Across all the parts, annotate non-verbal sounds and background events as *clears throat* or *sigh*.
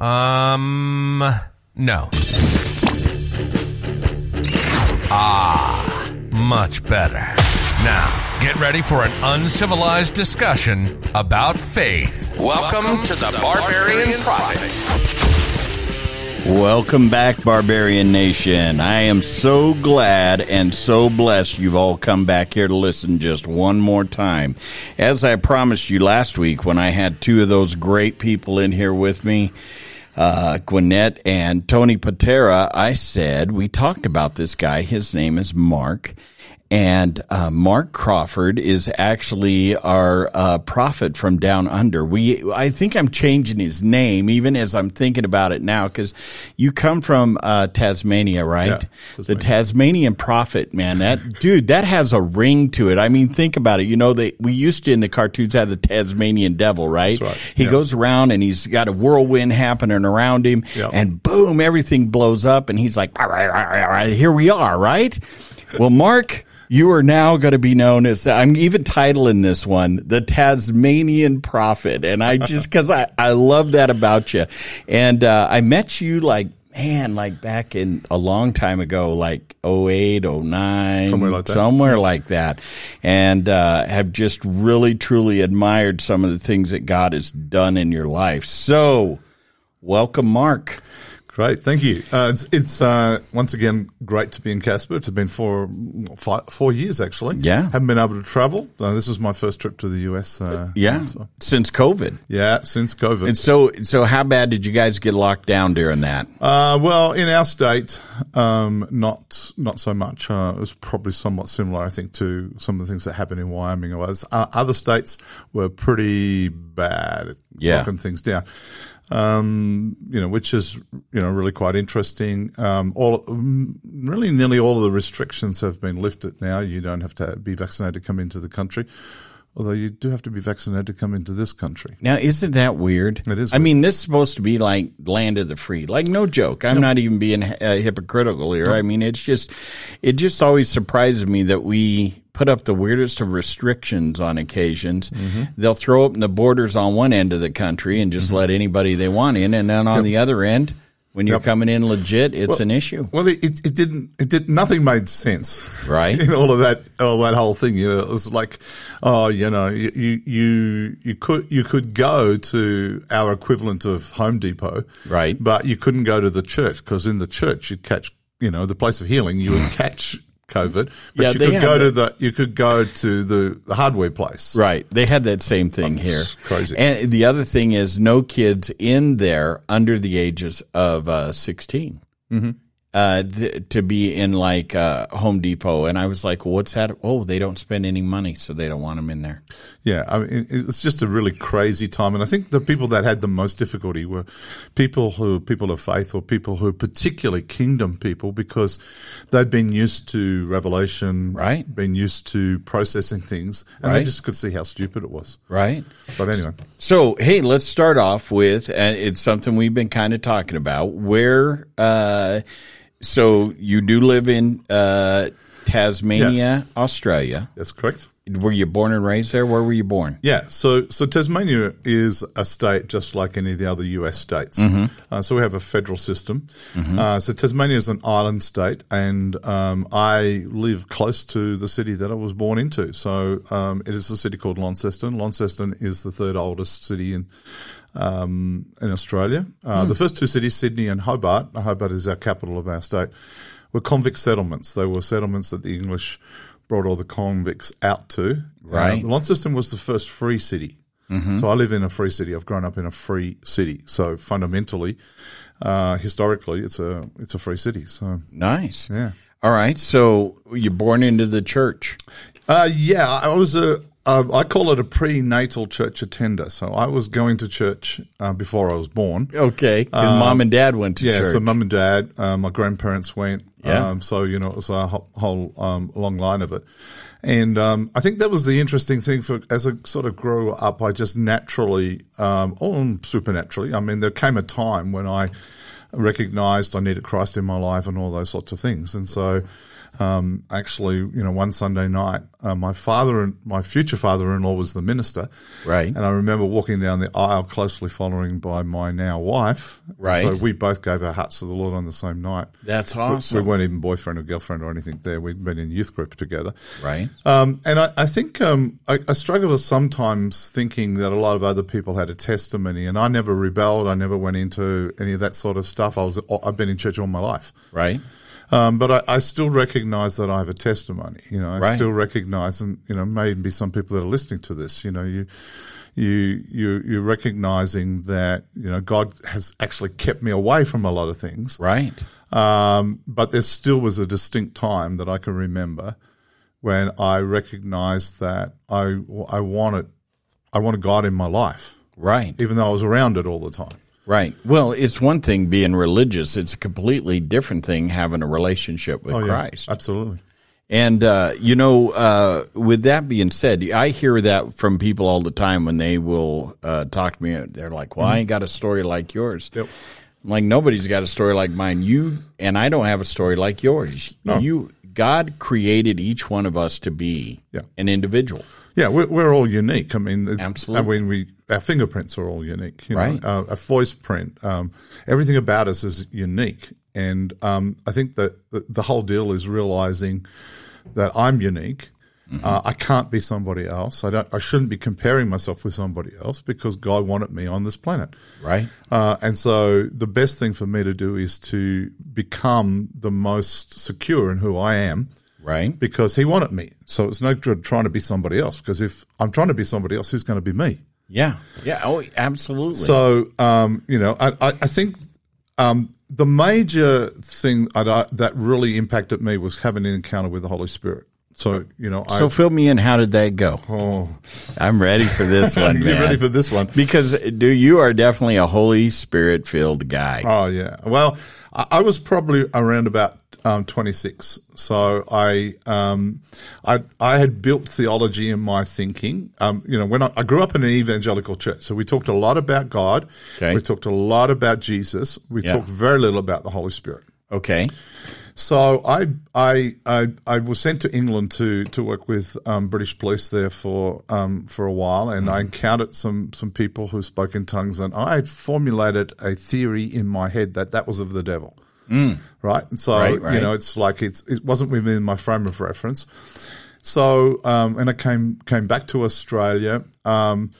Um, no. Ah, much better. Now, get ready for an uncivilized discussion about faith. Welcome, to the Barbarian Prophets. Welcome back, Barbarian Nation. I am so glad and so blessed you've all come back here to listen just one more time. As I promised you last week when I had two of those great people in here with me, uh, Gwinnett and Tony Patera, I said, we talked about this guy. His name is Mark. And uh, Mark Crawford is actually our uh, prophet from down under. We, I think I'm changing his name even as I'm thinking about it now because you come from uh, Tasmania, right? Yeah, The Tasmanian prophet, man. That *laughs* dude, that has a ring to it. I mean, think about it. You know, they we used to in the cartoons have the Tasmanian devil, right? Right. He Yeah. goes around and he's got a whirlwind happening around him, Yeah. and boom, everything blows up, and he's like, "All right, all right, all right, here we are, right? Well, Mark. You are now going to be known as, I'm even titling this one, the Tasmanian Prophet. And I just, cause I, I love that about you. And, uh, I met you like, man, like back in a long time ago, like 08, 09, Somewhere like that. somewhere like that. And, uh, have just really, truly admired some of the things that God has done in your life. So, welcome, Mark. Great, thank you. Uh, it's it's uh, once again great to be in Casper. It's been for four years actually. Yeah. haven't been able to travel. Uh, this is my first trip to the US. Uh, Yeah. so- Since COVID. yeah, since COVID. And so, so how bad did you guys get locked down during that? Uh, well, in our state, um, not not so much. Uh, it was probably somewhat similar, I think, to some of the things that happened in Wyoming or others. Uh, other states were pretty bad at Yeah. locking things down. Um, you know, which is you know really quite interesting. Um, all mm, really nearly all of the restrictions have been lifted now. You don't have to be vaccinated to come into the country. Although you do have to be vaccinated to come into this country. Now, isn't that weird? It is I mean, this is supposed to be like land of the free. Like, no joke. I'm not even being uh, hypocritical here. I mean, it's just, it just always surprises me that we put up the weirdest of restrictions on occasions. Mm-hmm. They'll throw open the borders on one end of the country and just let anybody they want in, and then on the other end, when you're Yep. coming in legit, it's an issue, Well, it, it, didn't. It did. Nothing made sense. right? *laughs* in all of that, all that whole thing. You know, it was like, oh, you know, you, you, you, you could, you could go to our equivalent of Home Depot. Right. But you couldn't go to the church because in the church you'd catch, you know, the place of healing, you would *laughs* catch COVID. But Yeah, you could go to the, you could go to the, the hardware place. Right. They had that same thing here. crazy. And the other thing is no kids in there under the ages of uh, 16. Mm-hmm. Uh, th- to be in like uh, Home Depot, and I was like, "What's that?" Oh, they don't spend any money, so they don't want them in there. Yeah, I mean, it's just a really crazy time, and I think the people that had the most difficulty were people who people of faith or people who particularly kingdom people because they'd been used to revelation, Right. Been used to processing things, and Right. they just could see how stupid it was. Right. But anyway, So, hey, let's start off with, and it's something we've been kind of talking about. Where, uh, so you do live in uh, Tasmania, Australia. that's correct. Were you born and raised there? Where were you born? Yeah, so so Tasmania is a state just like any of the other US states. Uh, so we have a federal system. Uh, so Tasmania is an island state, and um, I live close to the city that I was born into. So um, it is a city called Launceston. Launceston is the third oldest city in um, in Australia. Uh, The first two cities, Sydney and Hobart, Hobart is our capital of our state, were convict settlements. They were settlements that the English brought all the convicts out to. Right. Uh, Launceston was the first free city. So I live in a free city. I've grown up in a free city. So fundamentally, uh, historically, it's a it's a free city. So Nice. yeah, All right. So you're born into the church. uh, yeah. I was a uh, I call it a prenatal church attender. So I was going to church uh, before I was born. Okay. Because mom and dad went to church. Yeah, church. so mom and dad, uh, my grandparents went. Yeah. Um, so, you know, it was a whole, whole um, long line of it. And um, I think that was the interesting thing for as I sort of grew up, I just naturally, um, or supernaturally, I mean, there came a time when I recognized I needed Christ in my life and all those sorts of things. And so Um, actually, you know, one Sunday night, uh, my father and my future father-in-law was the minister, Right. And I remember walking down the aisle, closely following by my now wife. Right. So we both gave our hearts to the Lord on the same night. That's awesome. We awesome. weren't even boyfriend or girlfriend or anything there. We'd been in youth group together. right. Um, and I, I think um, I, I struggle with sometimes thinking that a lot of other people had a testimony, and I never rebelled. I never went into any of that sort of stuff. I was I've been in church all my life, Right. Um, but I, I still recognise that I have a testimony. You know, I Right. still recognise, and you know, maybe some people that are listening to this, you know, you. You you you're recognizing that you know God has actually kept me away from a lot of things, Right. um, but there still was a distinct time that I can remember when I recognized that I, I wanted, I wanted God in my life, Right. even though I was around it all the time. Right. Well, it's one thing being religious. It's a completely different thing having a relationship with Oh, yeah, Christ. absolutely. And uh, you know, uh, with that being said, I hear that from people all the time when they will uh, talk to me. They're like, "Well, I ain't got a story like yours." Yep. I'm like, nobody's got a story like mine. You and I don't have a story like yours. No. You, God created each one of us to be Yeah. an individual. Yeah, we're, we're all unique. I mean, Absolutely. I mean, we our fingerprints are all unique. You Right. Know? Uh, a voice print, um, everything about us is unique, and um, I think that the, the whole deal is realizing that I'm unique. Mm-hmm. Uh, I can't be somebody else. I don't. I shouldn't be comparing myself with somebody else because God wanted me on this planet. Right. Uh, and so the best thing for me to do is to become the most secure in who I am Right. because he wanted me. So it's no good trying to be somebody else because if I'm trying to be somebody else, who's going to be me? Yeah. Yeah. Oh, absolutely. So, um, you know, I, I, I think um, the major thing I, that really impacted me was having an encounter with the Holy Spirit. So, you know, I, so fill me in. How did that go? oh, I'm ready for this *laughs* one, you man. ready for this one? because do you are definitely a Holy Spirit filled guy. Oh yeah. Well, I, I was probably around about um, 26. So I, um, I, I had built theology in my thinking. Um, you know, when I, I grew up in an evangelical church, so we talked a lot about God. Okay. We talked a lot about Jesus. We Yeah. talked very little about the Holy Spirit. Okay. So I, I, I, I was sent to England to to work with um, British police there for um, for a while, and Mm-hmm. I encountered some some people who spoke in tongues, and I had formulated a theory in my head that that was of the devil. Right, and so Mm. Right, right. you know, it's like it's it wasn't within my frame of reference. So, um, and I came came back to Australia. Um,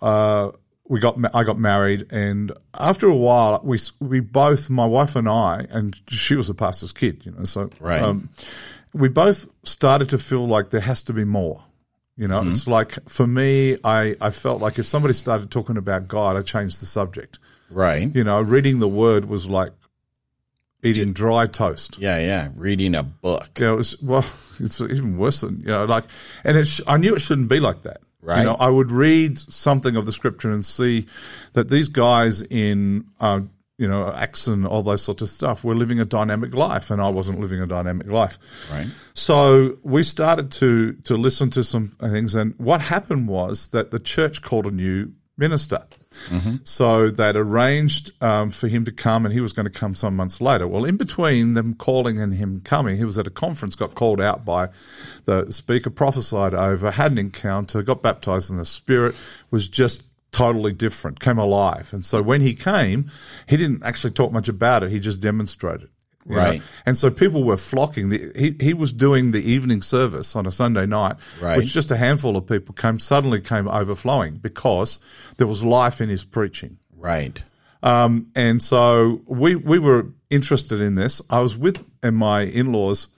uh, we got I got married, and after a while, we we both my wife and I, and she was a pastor's kid, you know, so Right. Um, we both started to feel like there has to be more. You know, it's like for me, I I felt like if somebody started talking about God, I changed the subject. Right. You know, reading the Word was like eating dry toast. Yeah. Yeah. Reading a book. Yeah, it was well. *laughs* It's even worse than you know, like, and it's. I knew it shouldn't be like that. Right. You know, I would read something of the scripture and see that these guys in, uh, you know, Acts and all those sorts of stuff were living a dynamic life, and I wasn't living a dynamic life. Right. So we started to to listen to some things, and what happened was that the church called a new minister. So they'd arranged um, for him to come, and he was going to come some months later. Well, in between them calling and him coming, he was at a conference, got called out by the speaker, prophesied over, had an encounter, got baptized in the Spirit, was just totally different, came alive. And so when he came, he didn't actually talk much about it; he just demonstrated. You know. Right. And so people were flocking. The, he, he was doing the evening service on a Sunday night, Right. which just a handful of people came suddenly came overflowing because there was life in his preaching. Right. Um, and so we we were interested in this. I was with my in laws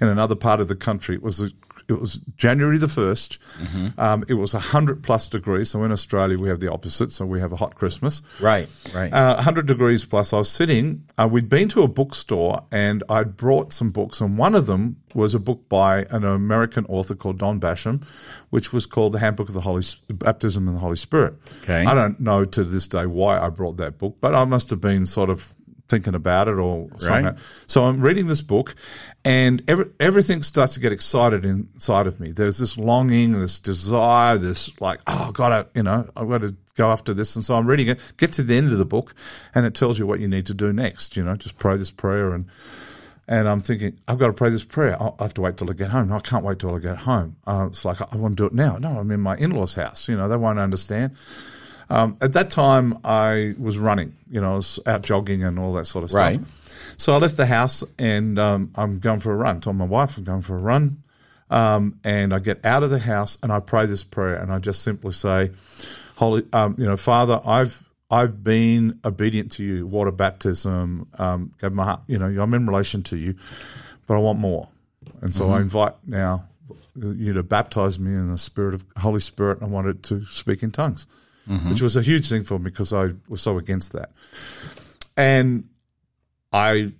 in another part of the country. It was a, it was January the 1st Um, it was hundred plus degrees. So in Australia we have the opposite. So we have a hot Christmas. Right. Right. Uh, 100 degrees plus. I was sitting, uh, we'd been to a bookstore and I'd brought some books, and one of them was a book by an American author called Don Basham, which was called The Handbook of the Holy Baptism and the Holy Spirit. Okay. I don't know to this day why I brought that book, but I must have been sort of thinking about it or somehow. So I'm reading this book, and every, everything starts to get excited inside of me. There's this longing, this desire, this like, oh God, I, you know, I've got to go after this. And so I'm reading it. Get to the end of the book, and it tells you what you need to do next. You know, just pray this prayer and. And I'm thinking, I've got to pray this prayer. I have to wait till I get home. I can't wait till I get home. Uh, it's like, I want to do it now. No, I'm in my in law's house. You know, they won't understand. Um, at that time, I was running. You know, I was out jogging and all that sort of stuff. Right. So I left the house and um, I'm going for a run. Told my wife I'm going for a run. Um, and I get out of the house and I pray this prayer and I just simply say, Holy, um, you know, Father, I've I've been obedient to you, water baptism, um, gave my heart, you know, I'm in relation to you, but I want more. And so I invite now you to baptize me in the spirit of Holy Spirit. I wanted to speak in tongues, which was a huge thing for me because I was so against that. And I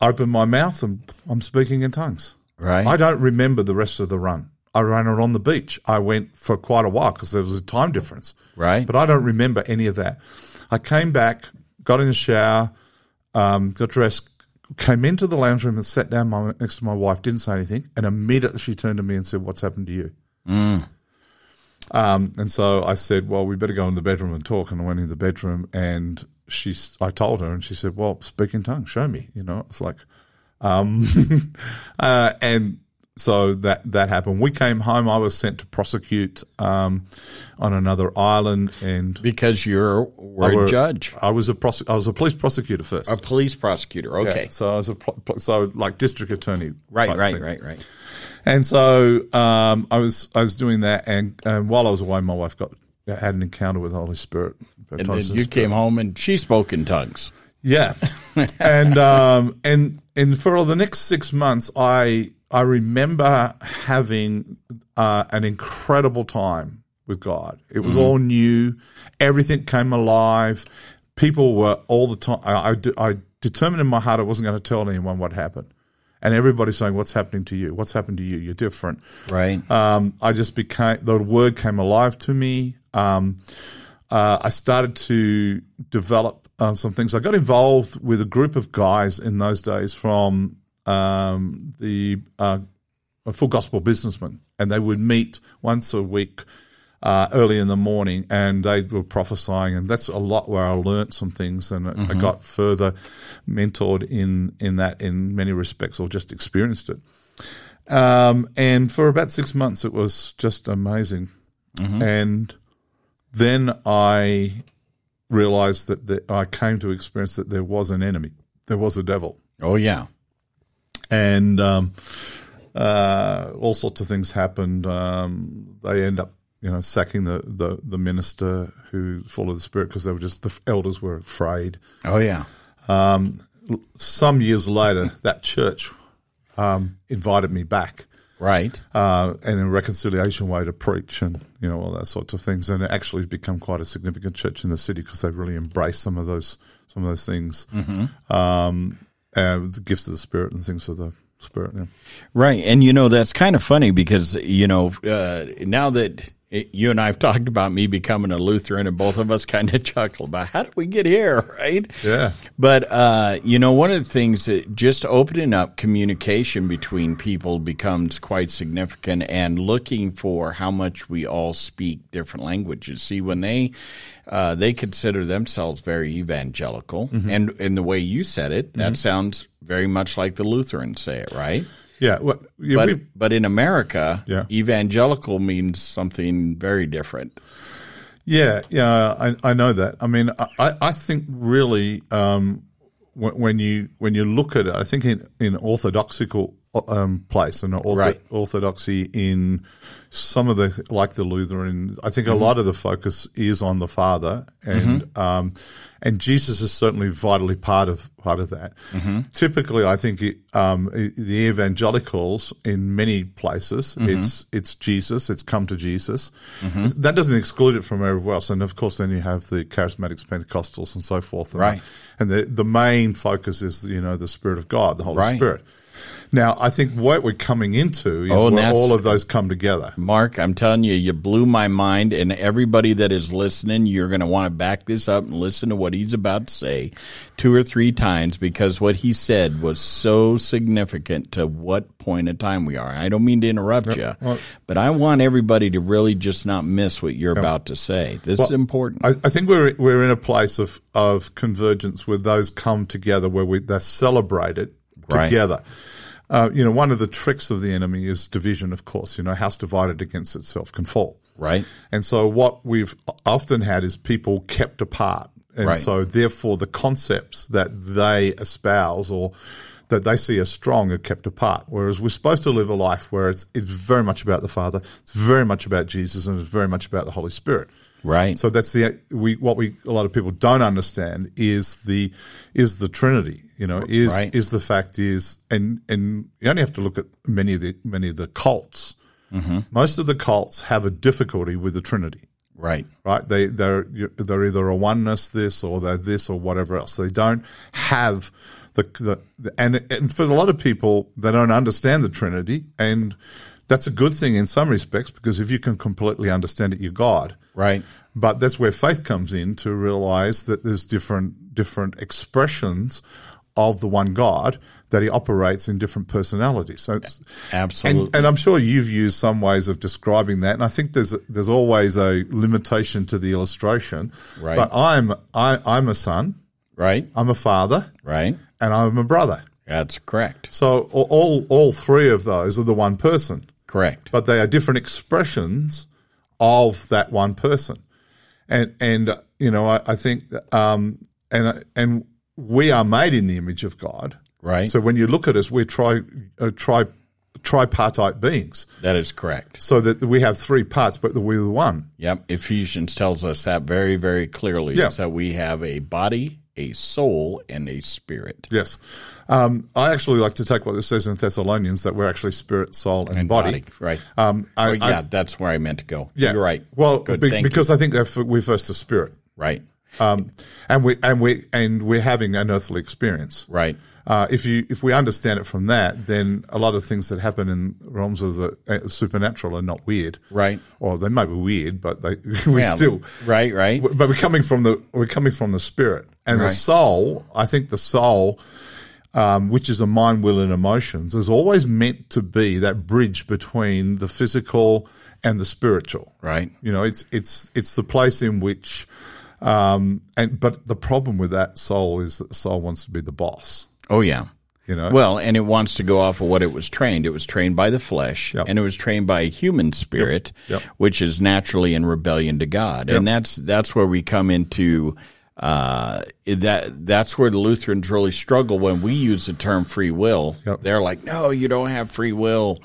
opened my mouth and I'm speaking in tongues. Right. I don't remember the rest of the run. I ran it on the beach. I went for quite a while because there was a time difference. Right. But I don't remember any of that. I came back, got in the shower, um, got dressed, came into the lounge room and sat down my, next to my wife, didn't say anything, and immediately she turned to me and said, What's happened to you? Um, and so I said, Well, we better go in the bedroom and talk. And I went in the bedroom and she, I told her, and she said, Well, speak in tongues, show me. You know, it's like, um, *laughs* uh, and so that that happened. We came home. I was sent to prosecute um, on another island, and because you're were I a were- judge, I was a prosec- I was a police prosecutor first. a police prosecutor. Okay. Yeah, so I was a pro- so like district attorney. Right, right, thing. right, right. And so um, I was I was doing that, and, and while I was away, my wife got had an encounter with the Holy Spirit. And then you Spirit. came home and she spoke in tongues. Yeah, *laughs* and um, and and for the next six months, I I remember having uh, an incredible time with God. It was all new. Everything came alive. People were all the time. I, I, I determined in my heart I wasn't going to tell anyone what happened. And everybody's saying, "What's happening to you? What's happened to you? You're different." Right. um, I just became the word came alive to me. Um, uh, I started to develop um, some things. I got involved with a group of guys in those days from um, the uh, Full Gospel Businessmen, and they would meet once a week. Uh, early in the morning, and they were prophesying, and that's a lot where I learnt some things, and I got further mentored in in that in many respects, or just experienced it. Um, and for about six months, it was just amazing. And then I realized that the, I came to experience that there was an enemy, there was a devil, oh yeah. and um, uh, all sorts of things happened. Um, they end up, you know, sacking the, the, the minister who followed the spirit because they were just the elders were afraid. Oh yeah. Some years later, *laughs* that church um, invited me back. Right. uh, and in a reconciliation way to preach and you know all that sorts of things. And it actually become quite a significant church in the city because they really embrace some of those some of those things, um, and the gifts of the spirit and things of the spirit. Yeah. Right. And, you know, that's kind of funny because, you know, uh, now that it, you and I have talked about me becoming a Lutheran and both of us kind of *laughs* chuckle about how did we get here, *laughs* right? Yeah. But, uh, you know, one of the things that just opening up communication between people becomes quite significant and looking for how much we all speak different languages. See, when they, uh, they consider themselves very evangelical and in the way you said it, that sounds very much like the Lutherans say it, right? Yeah, well, yeah, But we, but in America, Yeah. evangelical means something very different. yeah, yeah. I, I know that. I mean, I- I, think really um, when, when you when you look at it, I think in in orthodoxical um, place and ortho, Right. orthodoxy in some of the like the Lutheran, I think a lot of the focus is on the Father and um, and Jesus is certainly vitally part of part of that. Typically, I think it, um, the evangelicals in many places it's it's Jesus, it's come to Jesus. That doesn't exclude it from everywhere else, and of course, then you have the charismatics, Pentecostals, and so forth. And Right. and the the main focus is you know the Spirit of God, the Holy Right. Spirit. Now, I think what we're coming into is Oh, where all of those come together. Mark, I'm telling you, you blew my mind, and everybody that is listening, you're going to want to back this up and listen to what he's about to say two or three times because what he said was so significant to what point in time we are. I don't mean to interrupt you, Well- but I want everybody to really just not miss what you're about to say. This is important. I, I think we're we're in a place of of convergence where those come together, where we they're celebrated, Right. together. Uh, you know, one of the tricks of the enemy is division, of course. You know, house divided against itself can fall. Right. And so what we've often had is people kept apart. And Right. so therefore the concepts that they espouse or that they see as strong are kept apart. Whereas we're supposed to live a life where it's, it's very much about the Father, it's very much about Jesus, and it's very much about the Holy Spirit. Right. So that's the we what we a lot of people don't understand is the is the Trinity. You know, is Right. is the fact is and and you only have to look at many of the many of the cults. Mm-hmm. Most of the cults have a difficulty with the Trinity right. right? They they're they're either a oneness this or they're this or whatever else. They don't have the the, the and and for a lot of people they don't understand the Trinity, and that's a good thing in some respects because if you can completely understand it, you're God. Right. But that's where faith comes in to realize that there's different different expressions of the one God that he operates in different personalities. So Absolutely. and, and I'm sure you've used some ways of describing that, and I think there's there's always a limitation to the illustration. Right. But I'm I, I'm a son, right. I'm a father, Right. and I'm a brother. That's correct. So all all three of those are the one person, Correct. but they are different expressions of that one person. And and you know I, I think um and and we are made in the image of God. Right. So when you look at us, we're tri uh, tri tripartite beings. that is correct. so that we have three parts, but we're one. Yep. Ephesians tells us that very, very clearly. Yeah. Is that we have a body, a soul, and a spirit. Yes. Um, I actually like to take what this says in Thessalonians that we're actually spirit, soul, and, body. Right. Um, I, oh, I- yeah, that's where I meant to go. yeah. You're right. Well, Good. be- Thank you. because I think that we're first a spirit, Right. um, and we and we and we're having an earthly experience. Right. Uh, if you if we understand it from that, then a lot of things that happen in realms of the uh, supernatural are not weird, Right. Or they might be weird, but they *laughs* we Yeah, still Right. Right. but we're coming from the we're coming from the spirit and the soul. I think the soul, um, which is the mind, will, and emotions, is always meant to be that bridge between the physical and the spiritual. Right. You know, it's it's it's the place in which, um, and but the problem with that soul is that the soul wants to be the boss. Oh, yeah. You know, Well, and it wants to go off of what it was trained. It was trained by the flesh, Yep. and it was trained by a human spirit, Yep. which is naturally in rebellion to God. And that's that's where we come into uh, that. That's where the Lutherans really struggle when we use the term free will. Yep. Mm-hmm. They're like, "No, you don't have free will."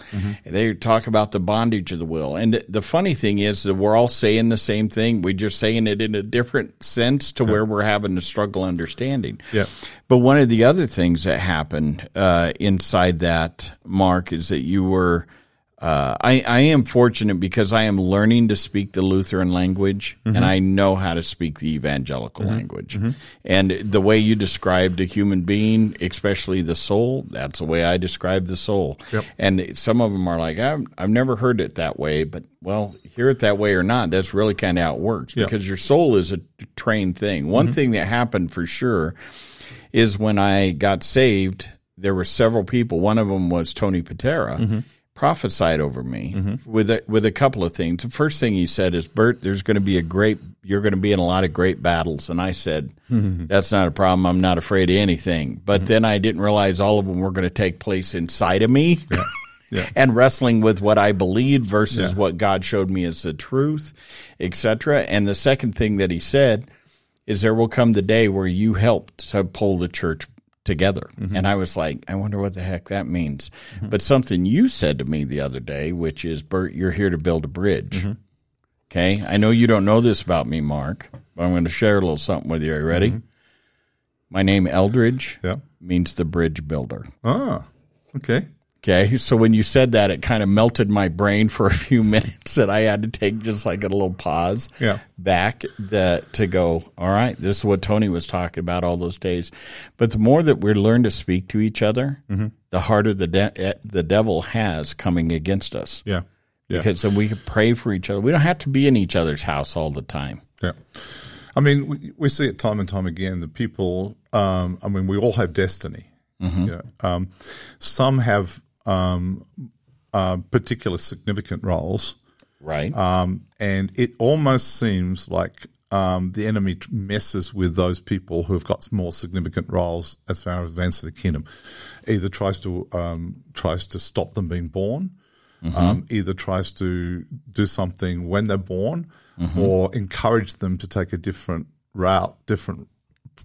They talk about the bondage of the will. And the funny thing is that we're all saying the same thing. We're just saying it in a different sense to where we're having to struggle understanding. Yeah. But one of the other things that happened uh, inside that, Mark, is that you were. Uh, I, I am fortunate because I am learning to speak the Lutheran language and mm-hmm. I know how to speak the evangelical mm-hmm. language. Mm-hmm. And the way you described a human being, especially the soul, that's the way I describe the soul. Yep. And some of them are like, I've, I've never heard it that way, but well, hear it that way or not, that's really kind of how it works because your soul is a trained thing. One thing that happened for sure is when I got saved, there were several people. One of them was Tony Patera. Prophesied over me mm-hmm. with a, with a couple of things. The first thing he said is, "Bert, there's going to be a great. You're going to be in a lot of great battles." And I said, mm-hmm. "That's not a problem. I'm not afraid of anything." But mm-hmm. then I didn't realize all of them were going to take place inside of me, Yeah. *laughs* and wrestling with what I believed versus Yeah. what God showed me as the truth, etc. And the second thing that he said is there will come the day where you helped to pull the church together. Mm-hmm. And I was like, I wonder what the heck that means. But something you said to me the other day, which is, Bert, you're here to build a bridge. Mm-hmm. Okay. I know you don't know this about me, Mark, but I'm going to share a little something with you. Are you ready? Mm-hmm. My name, Eldridge, yeah. means the bridge builder. Ah, okay. Okay, so when you said that, it kind of melted my brain for a few *laughs* minutes, and I had to take just like a little pause Yeah. back the, to go. All right, this is what Tony was talking about all those days. But the more that we learn to speak to each other, Mm-hmm. the harder the de- eh, the devil has coming against us. Yeah. Yeah. Because then we can pray for each other. We don't have to be in each other's house all the time. Yeah. I mean, we, we see it time and time again. The people, um, I mean, we all have destiny. Mm-hmm. You know, um, some have um, uh, particular significant roles, Right. um, and it almost seems like um, the enemy messes with those people who have got more significant roles as far as advance of the kingdom. Either tries to um, tries to stop them being born, um, either tries to do something when they're born, or encourage them to take a different route, different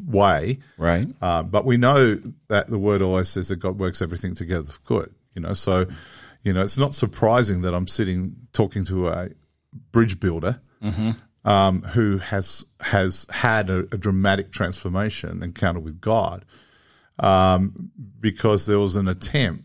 way. Right. Uh, but we know that the word always says that God works everything together for good. You know, so you know it's not surprising that I'm sitting talking to a bridge builder um, who has has had a, a dramatic transformation encounter with God um, because there was an attempt,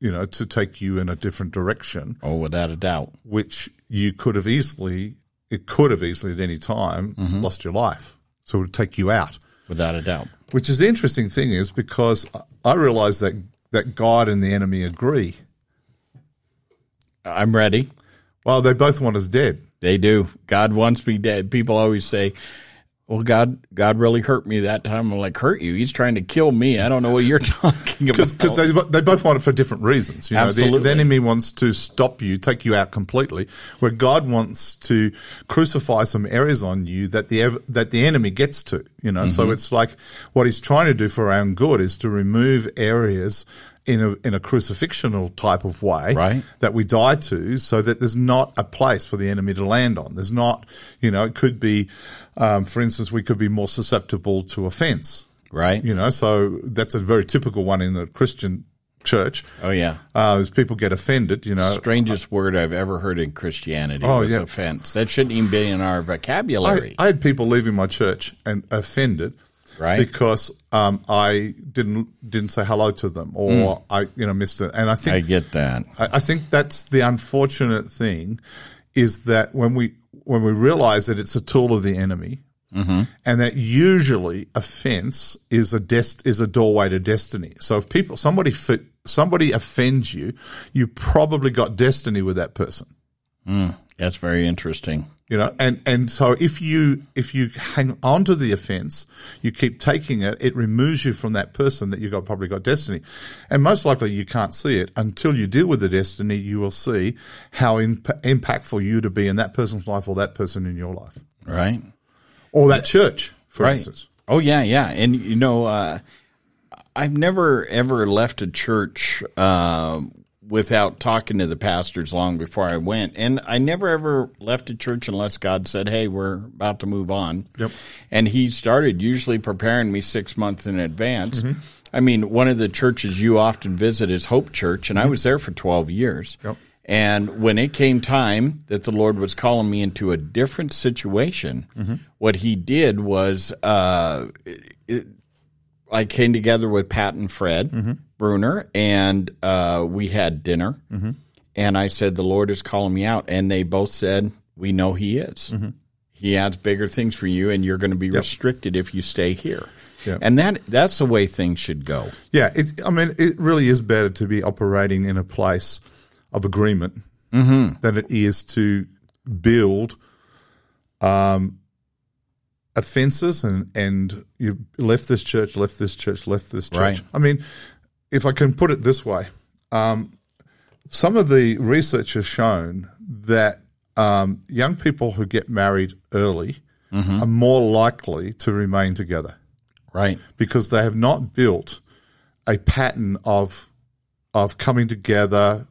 you know, to take you in a different direction, Oh, without a doubt. which you could have easily, it could have easily at any time lost your life. So it would take you out. Without a doubt. Which is the interesting thing is because I realize that that God and the enemy agree. I'm ready. Well, they both want us dead. They do. God wants me dead. People always say, "Well, God, God really hurt me that time." I'm like, "Hurt you? He's trying to kill me." I don't know what you're *laughs* talking about. because they, they both want it for different reasons. You know, the, Absolutely. the enemy wants to stop you, take you out completely, where God wants to crucify some areas on you that the that the enemy gets to. You know, Mm-hmm. so it's like what he's trying to do for our own good is to remove areas. In a, in a crucifixional type of way Right. that we die to so that there's not a place for the enemy to land on. There's not, you know, it could be, um, for instance, we could be more susceptible to offense. right? You know, so that's a very typical one in the Christian church. Oh yeah. Uh, as people get offended, you know. Strangest word I've ever heard in Christianity Oh, was yeah. offense. That shouldn't even be in our vocabulary, I had people leaving my church and offended right? because um, I didn't didn't say hello to them or I you know missed it. And I think I get that. I, I think that's the unfortunate thing is that when we when we realize that it's a tool of the enemy. Mm-hmm. And that usually offense is a dest is a doorway to destiny. So if people somebody fit, somebody offends you, you probably got destiny with that person. That's very interesting. You know, and, and so if you if you hang on to the offence, you keep taking it, it removes you from that person that you got probably got destiny, and most likely you can't see it until you deal with the destiny. You will see how imp- impactful you to be in that person's life or that person in your life Right? or that church, for Right. instance. Oh yeah, yeah. And you know, uh, I've never ever left a church um, without talking to the pastors long before I went, and I never ever left a church unless God said, "Hey, we're about to move on." Yep. And He started usually preparing me six months in advance. Mm-hmm. I mean, one of the churches you often visit is Hope Church, and I was there for twelve years. Mm-hmm. Yep. And when it came time that the Lord was calling me into a different situation, Mm-hmm. what He did was uh, it, I came together with Pat and Fred Mm-hmm. Bruner, and uh, we had dinner. Mm-hmm. And I said, "The Lord is calling me out," and they both said, "We know He is. Mm-hmm. He has bigger things for you, and you're going to be restricted if you stay here." Yep. And that that's the way things should go. Yeah, it, I mean, it really is better to be operating in a place of agreement than it is to build um, offenses and and you left this church, left this church, left this church. Right. I mean, if I can put it this way, um, some of the research has shown that um, young people who get married early are more likely to remain together. Right. because they have not built a pattern of of coming together,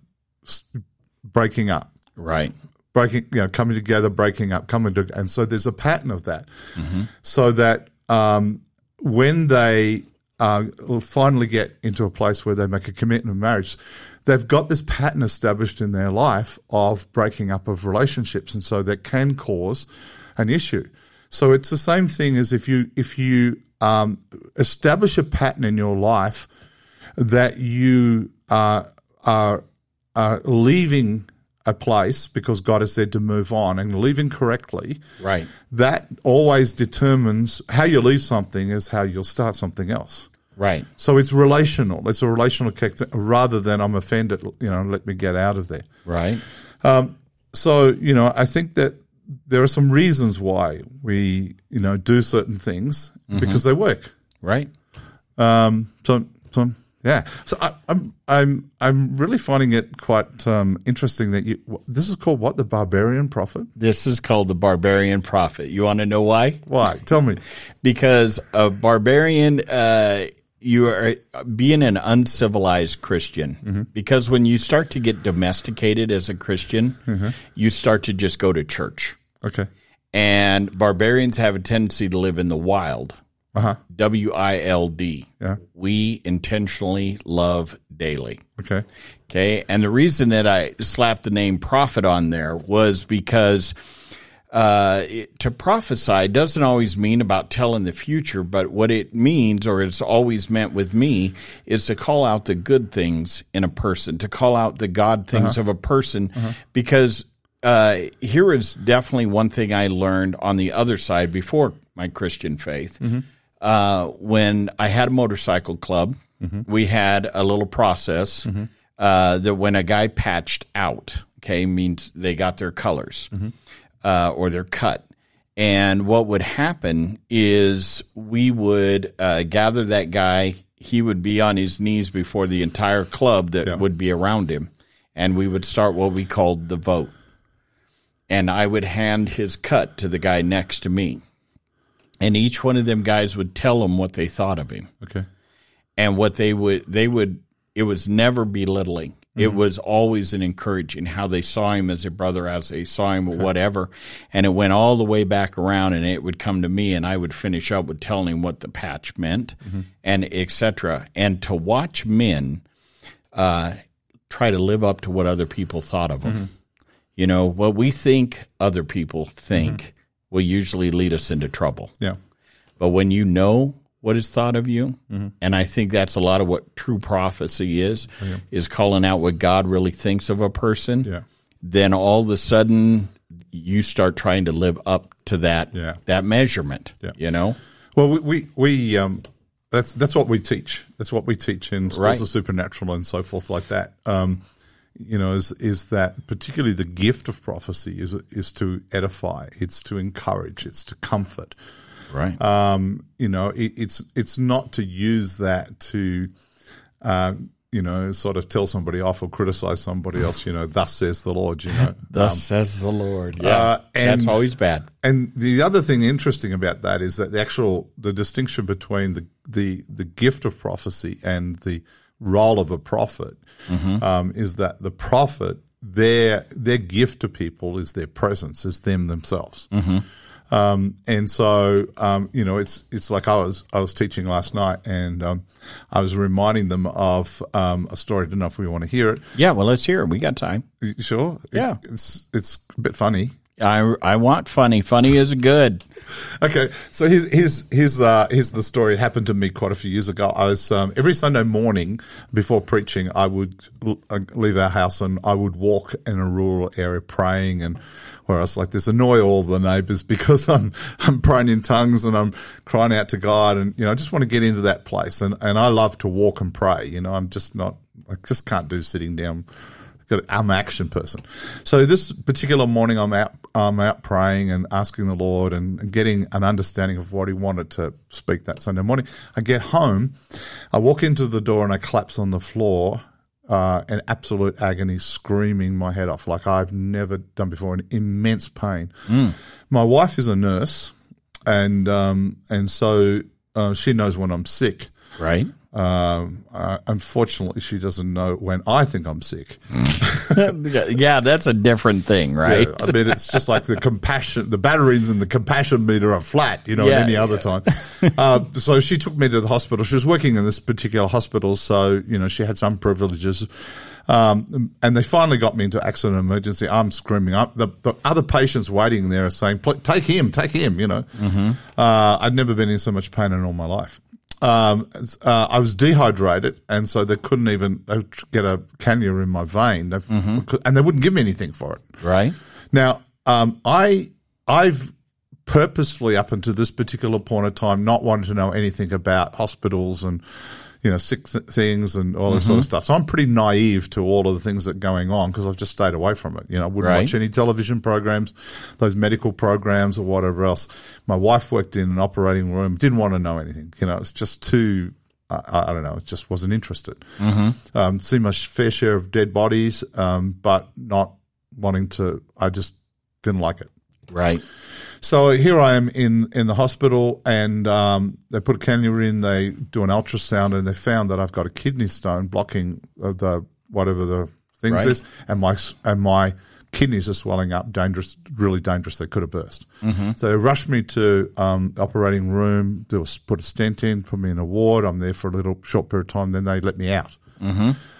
breaking up, Right. breaking, you know, coming together, breaking up, coming to, and so there's a pattern of that, so that um, when they uh, will finally get into a place where they make a commitment of marriage, they've got this pattern established in their life of breaking up of relationships, and so that can cause an issue. So it's the same thing as if you if you um, establish a pattern in your life that you are are, are leaving a place because God has said to move on and leaving correctly. Right. That always determines how you leave something is how you'll start something else. Right. So it's relational. It's a relational character rather than I'm offended. You know, let me get out of there. Right. So you know, I think that there are some reasons why we you know do certain things because they work. Right. Um, so, so Yeah. So I, I'm I'm I'm really finding it quite um, interesting that you. This is called what the barbarian prophet. This is called the barbarian prophet. You want to know why? Why? Tell me. *laughs* because a barbarian, uh, you are being an uncivilized Christian. Because when you start to get domesticated as a Christian, you start to just go to church. Okay. And barbarians have a tendency to live in the wild. Uh huh. W I L D. Yeah. We intentionally love daily. Okay. Okay. And the reason that I slapped the name prophet on there was because uh, it- to prophesy doesn't always mean about telling the future, but what it means, or it's always meant with me, is to call out the good things in a person, to call out the God things of a person, because uh, here is definitely one thing I learned on the other side before my Christian faith. Uh, when I had a motorcycle club, we had a little process uh, that when a guy patched out, okay, means they got their colors uh, or their cut. And what would happen is we would uh, gather that guy. He would be on his knees before the entire club that Yeah. would be around him. And we would start what we called the vote. And I would hand his cut to the guy next to me. And each one of them guys would tell him what they thought of him. Okay. and what they would they would it was never belittling. It mm-hmm. was always an encouraging how they saw him as a brother as they saw him or whatever. And it went all the way back around and it would come to me and i would finish up with telling him what the patch meant mm-hmm. and etc and to watch men uh, try to live up to what other people thought of them mm-hmm. you know what we think other people think will usually lead us into trouble Yeah. but when you know what is thought of you, and I think that's a lot of what true prophecy is, is calling out what God really thinks of a person. Yeah. Then all of a sudden, you start trying to live up to that Yeah. that measurement. Yeah. You know, Well, we we, we um, that's that's what we teach. That's what we teach in schools Right. of supernatural and so forth like that. Um, you know, is is that particularly the gift of prophecy is is to edify, it's to encourage, it's to comfort. right? Um, you know, it, it's it's not to use that to, uh, you know, sort of tell somebody off or criticize somebody else. You know, thus says the Lord. You know, *laughs* Thus says the Lord. Yeah, uh, and- that's always bad. And the other thing interesting about that is that the actual the distinction between the the, the gift of prophecy and the role of a prophet um, is that the prophet their their gift to people is their presence, is them themselves. Um, and so, um, you know, it's it's like I was I was teaching last night, and um, I was reminding them of um, a story. I don't know if we want to hear it. Yeah, well, let's hear it. We got time. Sure, Yeah. It- it's it's a bit funny. I I want funny. Funny is good. Okay, so here's here's here's uh, here's the story. It happened to me quite a few years ago. I was um, every Sunday morning before preaching, I would uh, leave our house and I would walk in a rural area praying, and where I was like this, annoy all the neighbours *laughs* because I'm I'm praying in tongues and I'm crying out to God, and you know I just want to get into that place, and and I love to walk and pray. You know, I'm just not I just can't do sitting down. I'm an action person. So this particular morning, I'm out, I'm out praying and asking the Lord and, and getting an understanding of what He wanted to speak that Sunday morning. I get home, I walk into the door and I collapse on the floor, uh, in absolute agony, screaming my head off like I've never done before, in immense pain. My wife is a nurse, and um, and so uh, she knows when I'm sick. Right? Um, uh, unfortunately, she doesn't know when I think I'm sick. *laughs* yeah, that's a different thing, right? Yeah, I mean, it's just like the compassion, the batteries and the compassion meter are flat, you know, Yeah, at any other time. Uh, so she took me to the hospital. She was working in this particular hospital, so, you know, she had some privileges. Um, and they finally got me into accident emergency. I'm screaming up. The, the other patients waiting there are saying, take him, take him, you know. Uh, I'd never been in so much pain in all my life. Um, uh, I was dehydrated, and so they couldn't even get a cannula in my vein, They've- and they wouldn't give me anything for it. Right? Now, um, I I've purposefully up until this particular point of time not wanted to know anything about hospitals and you know sick th- things and all this sort of stuff. So I'm pretty naive to all of the things that are going on because I've just stayed away from it. You know, I wouldn't Right. watch any television programs, those medical programs or whatever else. My wife worked in an operating room, didn't want to know anything. You know, it's just too I, I don't know, It just wasn't interested. Mm-hmm. Um, see my fair share of dead bodies, um, but not wanting to. I just didn't like it. Right. So here I am in, in the hospital, and um, they put a cannula in. They do an ultrasound, and they found that I've got a kidney stone blocking uh, the whatever the things Right. is, and my and my kidneys are swelling up, dangerous, really dangerous. They could have burst. So they rushed me to um, operating room. They put a stent in, put me in a ward. I'm there for a little short period of time. Then they let me out,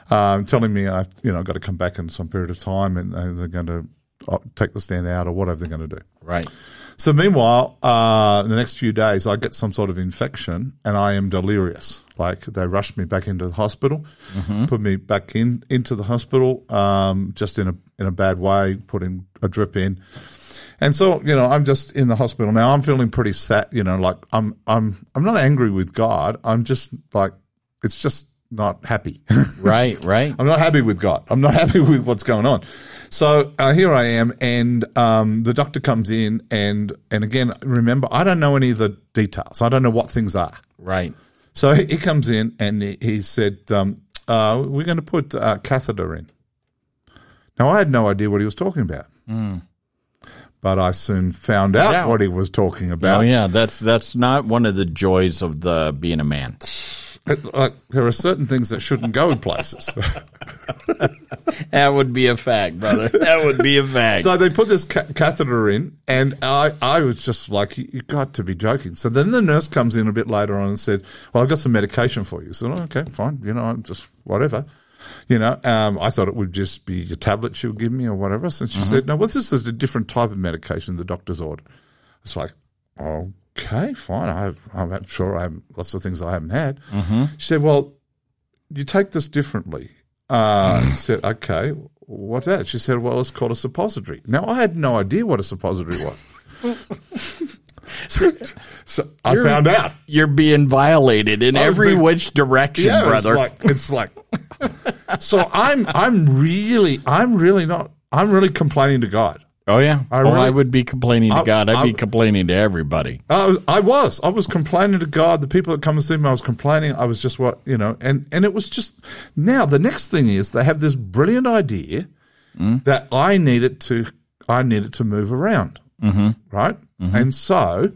um, telling me I you know got to come back in some period of time, and, and they're going to uh, take the stent out or whatever they're going to do. Right. So meanwhile, uh, in the next few days, I get some sort of infection and I am delirious. Like they rushed me back into the hospital, put me back in into the hospital, um, just in a in a bad way, putting a drip in. And so, you know, I'm just in the hospital now. I'm feeling pretty sad. You know, like I'm I'm I'm not angry with God. I'm just like it's just not happy. *laughs* Right. Right. I'm not happy with God. I'm not *laughs* happy with what's going on. So uh, here I am, and um, the doctor comes in, and and again, remember, I don't know any of the details. I don't know what things are. Right. So he, comes in, and he, said, um, uh, "We're going to put a catheter in." Now I had no idea what he was talking about, but I soon found out Yeah. what he was talking about. Oh yeah, that's that's not one of the joys of the being a man. It- like there are certain things that shouldn't go in places. *laughs* That would be a fact, brother. That would be a fact. So they put this ca- catheter in, and I, I was just like, you, you got to be joking. So then the nurse comes in a bit later on and said, well, I've got some medication for you. So, oh, okay, fine. You know, I'm just whatever. You know, um, I thought it would just be a tablet she would give me or whatever. So she said, no, well, this is a different type of medication the doctor's ordered. It's like, okay, fine. I, I'm sure I have lots of things I haven't had. She said, well, you take this differently. Uh, I said, okay, what's that? She said, well, it's called a suppository. Now, I had no idea what a suppository was. *laughs* so, so I found out. You're being violated in every being- which direction, Yeah, brother. it's like, it's like, so I'm, I'm really, I'm really not, I'm really complaining to God. Oh yeah. I oh, I would be complaining to I- God. I'd be complaining to everybody. I was, I was, I was complaining to God. The people that come and see me, I was complaining. I was just what you know, and and it was just. Now the next thing is they have this brilliant idea hmm? that I needed to, I needed to move around, mm-hmm. right? Mm-hmm. And so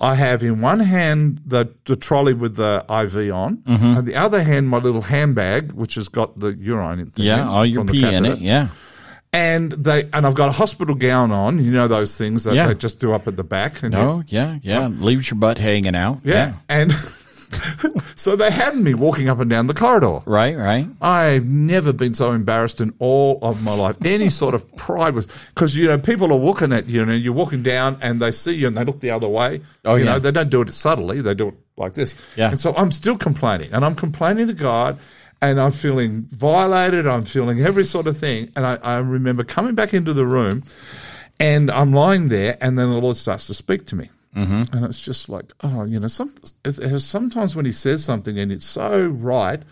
I have in one hand the the trolley with the IV on, mm-hmm. and the other hand my little handbag, which has got the urine in. thing Yeah, in all your pee in it. Yeah. And they and I've got a hospital gown on. You know those things that Yeah. they just do up at the back. And you- Oh yeah, yeah. Leaves your butt hanging out. yeah. And *laughs* so they had me walking up and down the corridor. Right. Right. I've never been so embarrassed in all of my life. *laughs* Any sort of pride was because you know people are looking at you. You know you're walking down and they see you and they look the other way. Oh, you yeah. know they don't do it subtly. They do it like this. Yeah. And so I'm still complaining and I'm complaining to God. And I'm feeling violated. I'm feeling every sort of thing. And I, I remember coming back into the room and I'm lying there, and then the Lord starts to speak to me. Mm-hmm. And it's just like, oh, you know, some, sometimes when He says something and it's so right,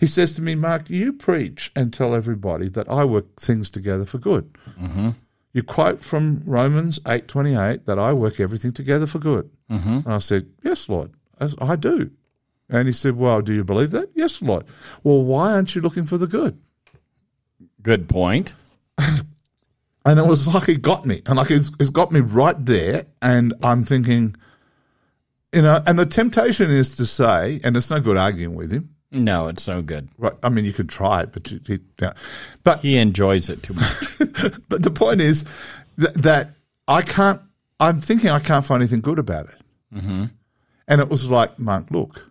He says to me, Mark, you preach and tell everybody that I work things together for good. Mm-hmm. You quote from Romans eight twenty eight that I work everything together for good. Mm-hmm. And I said, Yes, Lord, I do. And He said, Well, do you believe that? Yes, Lord. Well, why aren't you looking for the good? Good point. *laughs* And it was like he got me, and like it's, it's got me right there. And I'm thinking, you know, and the temptation is to say, and it's no good arguing with him. No, it's no good. Right? I mean, you can try it, but you, you, yeah. but He enjoys it too much. *laughs* but the point is that, that I can't. I'm thinking I can't find anything good about it. Mm-hmm. And it was like, Mark, look.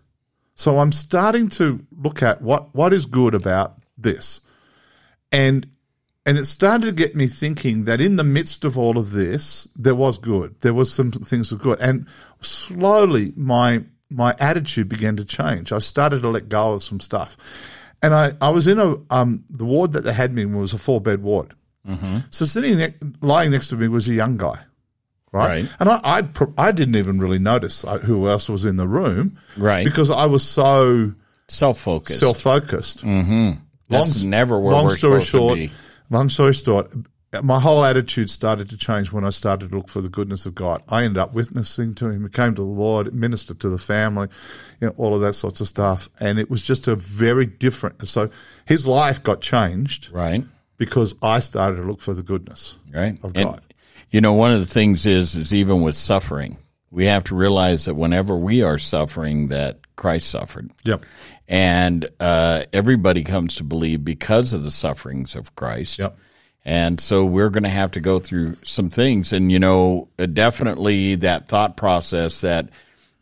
So I'm starting to look at what what is good about this, and and it started to get me thinking that in the midst of all of this, there was good. There was some things that were good, and slowly my my attitude began to change. I started to let go of some stuff, and I I was in a um the ward that they had me in was a four bed ward. Mm-hmm. So sitting ne- lying next to me was a young guy. Right. Right. And I, I, I didn't even really notice who else was in the room. Right. Because I was so Self focused. self focused. Mm-hmm. That's never where long story short, long story short, my whole attitude started to change when I started to look for the goodness of God. I ended up witnessing to him, He came to the Lord, ministered to the family, you know, all of that sorts of stuff. And it was just a very different. So his life got changed Right. because I started to look for the goodness Right. of God. You know, one of the things is, is even with suffering, we have to realize that whenever we are suffering, that Christ suffered. Yep. And uh, everybody comes to believe because of the sufferings of Christ. Yep. And so we're going to have to go through some things. And, you know, uh, definitely that thought process that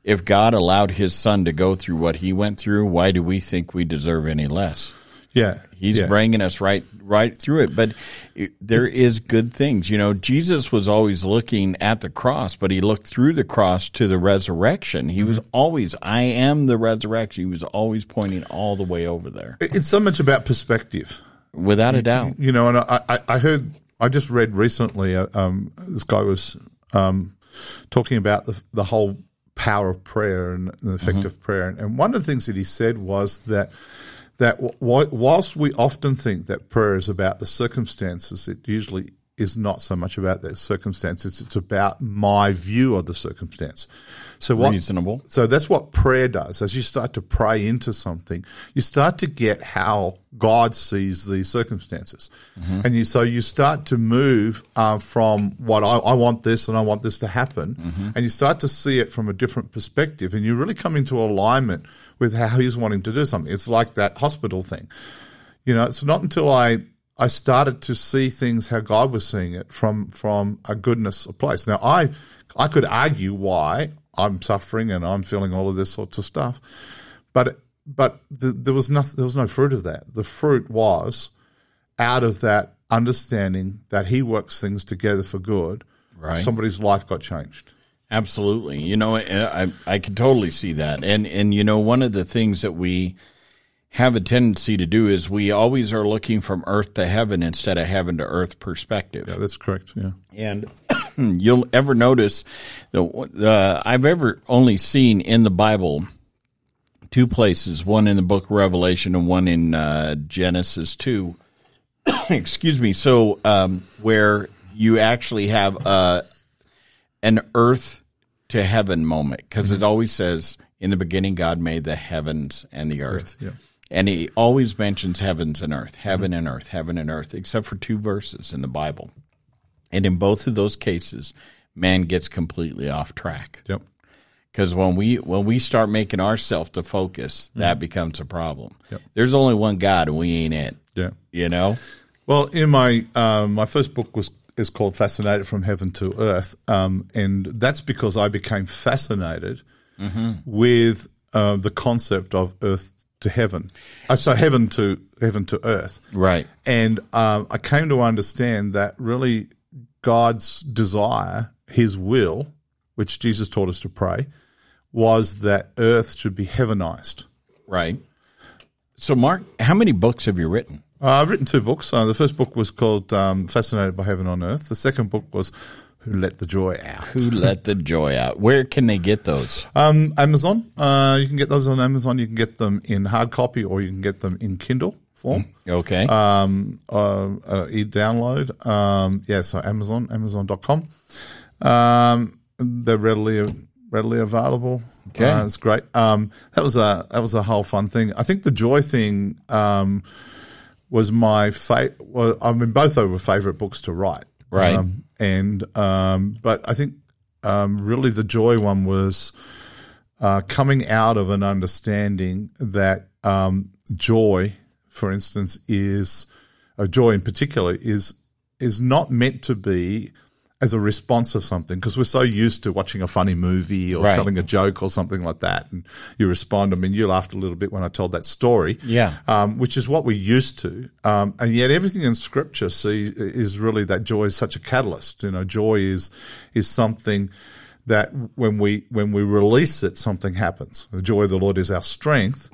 if God allowed his son to go through what he went through, why do we think we deserve any less? Yeah. He's yeah. bringing us right right through it. But it, there is good things. You know, Jesus was always looking at the cross, but he looked through the cross to the resurrection. He was always, I am the resurrection. He was always pointing all the way over there, It's so much about perspective. without a doubt. You know, and I, I, I heard, I just read recently, uh, um, this guy was um, talking about the, the whole power of prayer and the effect of prayer. And one of the things that he said was that that w- whilst we often think that prayer is about the circumstances, it usually is not so much about the circumstances. It's about my view of the circumstance. So what, Reasonable. so that's what prayer does. As you start to pray into something, you start to get how God sees these circumstances, and you so you start to move uh, from what I, I want this and I want this to happen, and you start to see it from a different perspective, and you really come into alignment with how He's wanting to do something. It's like that hospital thing. You know, it's not until I I started to see things how God was seeing it from from a goodness of place. Now I I could argue why I'm suffering and I'm feeling all of this sorts of stuff, but but the, there was nothing. There was no fruit of that. The fruit was out of that understanding that He works things together for good. Right. Somebody's life got changed. Absolutely. You know, I, I can totally see that. And, and, you know, one of the things that we have a tendency to do is we always are looking from earth to heaven instead of heaven to earth perspective. Yeah, that's correct. Yeah. And *clears throat* you'll ever notice the, uh, I've ever only seen in the Bible two places, one in the book of Revelation and one in uh, Genesis 2. *clears throat* Excuse me. So, um, where you actually have uh, an earth to heaven moment, because it mm-hmm. always says, in the beginning, God made the heavens and the earth. Yeah. And he always mentions heavens and earth, mm-hmm. heaven and earth, heaven and earth, except for two verses in the Bible. And in both of those cases, man gets completely off track. Yep. Because when we when we start making ourselves the focus, mm-hmm. that becomes a problem. There's only one God, and we ain't it. Yeah. You know. Well, in my um, my first book was is called "Fascinated from Heaven to Earth," um, and that's because I became fascinated with uh, the concept of Earth to heaven. Uh, so heaven to heaven to Earth, Right. and um, I came to understand that really God's desire, His will, which Jesus taught us to pray, was that Earth should be heavenized. Right. So, Mark, how many books have you written? Uh, I've written two books. Uh, the first book was called um, Fascinated by Heaven on Earth. The second book was Who Let the Joy Out. Who let the joy out? Where can they get those? Um, Amazon. Uh, you can get those on Amazon. You can get them in hard copy or you can get them in Kindle form. Okay. Um, uh, uh, e-download. Um, yeah, so Amazon, Amazon.com. Um, they're readily readily available. Okay. Uh, it's great. Um, that was a that was a whole fun thing. I think the joy thing um, was my fa- well, I mean both of them were favorite books to write. Right. Um, and um, but I think um, really the joy one was uh, coming out of an understanding that um, joy, for instance, is uh, joy in particular is is not meant to be as a response of something because we're so used to watching a funny movie or Right. telling a joke or something like that, and you respond. I mean, you laughed a little bit when I told that story, Yeah. um, which is what we're used to. Um, and yet, everything in Scripture see, is really that joy is such a catalyst. You know, joy is is something that when we when we release it, something happens. The joy of the Lord is our strength.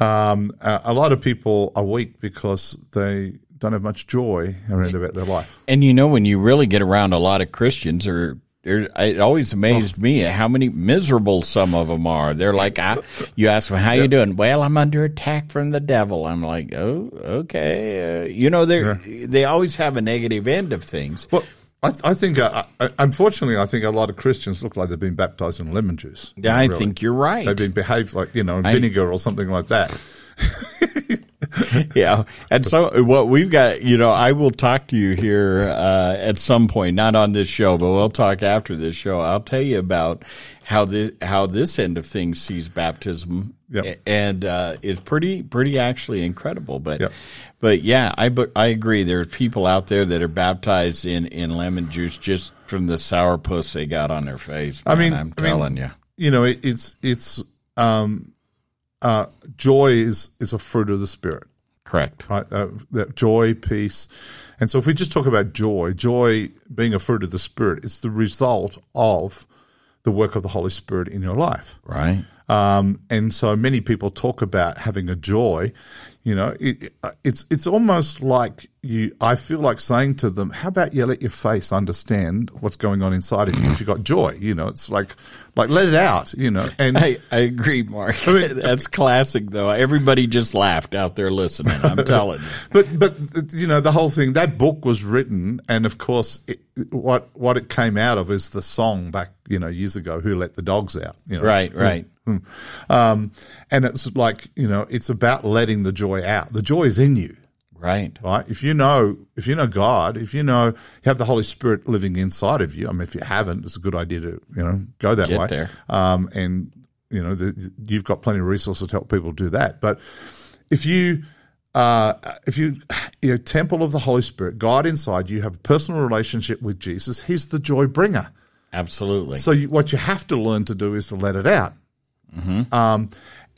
Um, a, a lot of people are weak because they don't have much joy around about their life. And you know, when you really get around a lot of Christians or it always amazed me how many miserable some of them are. They're like, I, you ask them, how you doing? Well, I'm under attack from the devil. I'm like, oh, okay. Uh, you know, they are they always have a negative end of things. Well, I, I think, uh, uh, unfortunately, I think a lot of Christians look like they've been baptized in lemon juice. Yeah, I really. think you're right. They've been behaved like, you know, in vinegar or something like that. *laughs* *laughs* yeah. And so what we've got, you know, I will talk to you here uh, at some point, not on this show, but we'll talk after this show. I'll tell you about how this how this end of things sees baptism, Yep. and uh, it's pretty pretty actually incredible. But Yep. but yeah, I I agree. There are people out there that are baptized in in lemon juice just from the sourpuss they got on their face. I mean, I'm I mean, telling you. You know, it, it's, it's, um, uh, joy is, is a fruit of the spirit. Correct. right? Uh, that joy, peace. And so if we just talk about joy, joy being a fruit of the Spirit, it's the result of the work of the Holy Spirit in your life. Right. Um, and so many people talk about having a joy. You know, it, it's it's almost like you. I feel like saying to them, "How about you let your face understand what's going on inside of you? If you got joy, you know, it's like like let it out. You know, and I, I agree, Mark. *laughs* That's classic, though. Everybody just laughed out there listening. I'm *laughs* telling you. but but you know the whole thing that book was written and of course it, what what it came out of is the song back you know years ago who let the dogs out you know Right, right. um and it's like you know it's about letting the joy out the joy is in you Right. right if you know if you know god if you know you have the holy spirit living inside of you i mean if you haven't it's a good idea to you know go that Get way there. um and you know the, you've got plenty of resources to help people do that but if you uh, if you you're a temple of the Holy Spirit, God inside you have a personal relationship with Jesus. He's the joy bringer. Absolutely. So you, what you have to learn to do is to let it out. Um,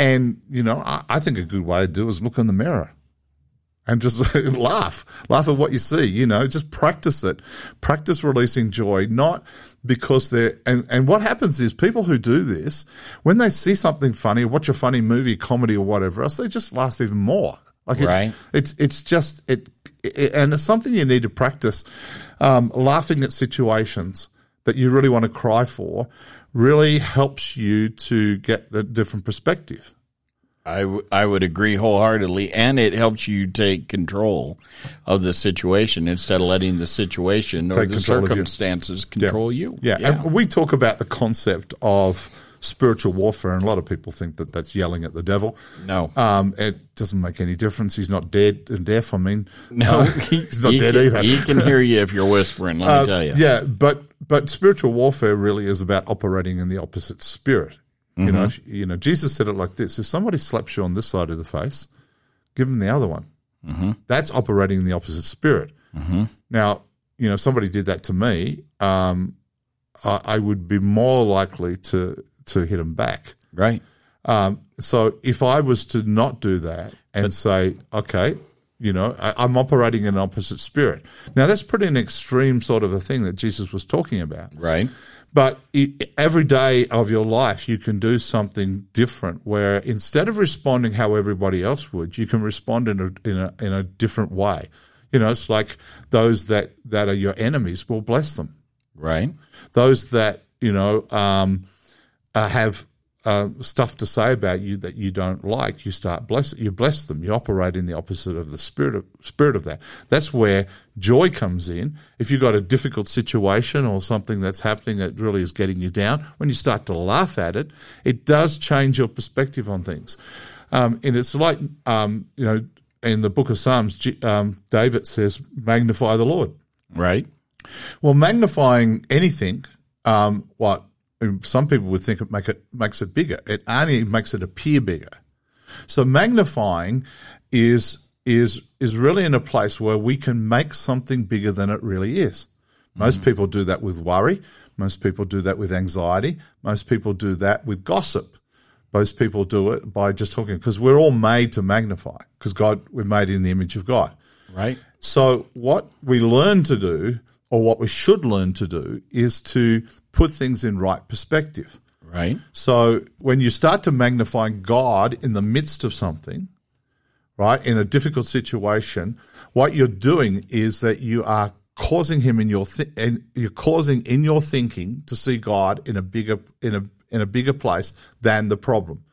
and you know, I, I think a good way to do is look in the mirror and just *laughs* laugh, laugh at what you see. You know, just practice it. Practice releasing joy, not because they're. And and what happens is people who do this, when they see something funny, watch a funny movie, comedy, or whatever else, they just laugh even more. Like it- Right. it's it's just it, it, and it's something you need to practice. Um, laughing at situations that you really want to cry for really helps you to get the different perspective. I, w- I would agree wholeheartedly, and it helps you take control of the situation instead of letting the situation or Take the control of you. circumstances control you. Yeah. and we talk about the concept of spiritual warfare, and a lot of people think that that's yelling at the devil. No. Um, it doesn't make any difference. He's not dead and deaf. I mean, no, uh, *laughs* he, he's not he dead can, either. he can hear you if you're whispering. Let me tell you. Uh, Yeah, but but spiritual warfare really is about operating in the opposite spirit. You know, if, you know, Jesus said it like this: If somebody slaps you on this side of the face, give them the other one. That's operating in the opposite spirit. Now, you know, if somebody did that to me, um, I, I would be more likely to to hit them back. Right. Um, so if I was to not do that and say, okay, you know, I, I'm operating in an opposite spirit. Now that's pretty an extreme sort of a thing that Jesus was talking about. Right. But every day of your life, you can do something different. Where instead of responding how everybody else would, you can respond in a in a in a different way. You know, it's like those that that are your enemies. Well, bless them Right. those that you know um, uh, have uh, stuff to say about you that you don't like, you start bless you bless them. You operate in the opposite of the spirit of spirit of that. That's where joy comes in. If you've got a difficult situation or something that's happening that really is getting you down, when you start to laugh at it, it does change your perspective on things. Um, and it's like um, you know in the book of Psalms, G- um, David says, "Magnify the Lord." Right. Well, magnifying anything, um, what some people would think it make it makes it bigger. It only makes it appear bigger. So magnifying is is is really in a place where we can make something bigger than it really is. Most mm. people do that with worry. Most people do that with anxiety. Most people do that with gossip. Most people do it by just talking because we're all made to magnify because God we're made in the image of God. Right. So, what we learn to do, or what we should learn to do, is to put things in right perspective. Right. So, when you start to magnify God in the midst of something, right, in a difficult situation, what you're doing is that you are causing him in your th- and you're causing in your thinking to see God in a bigger in a in a bigger place than the problem.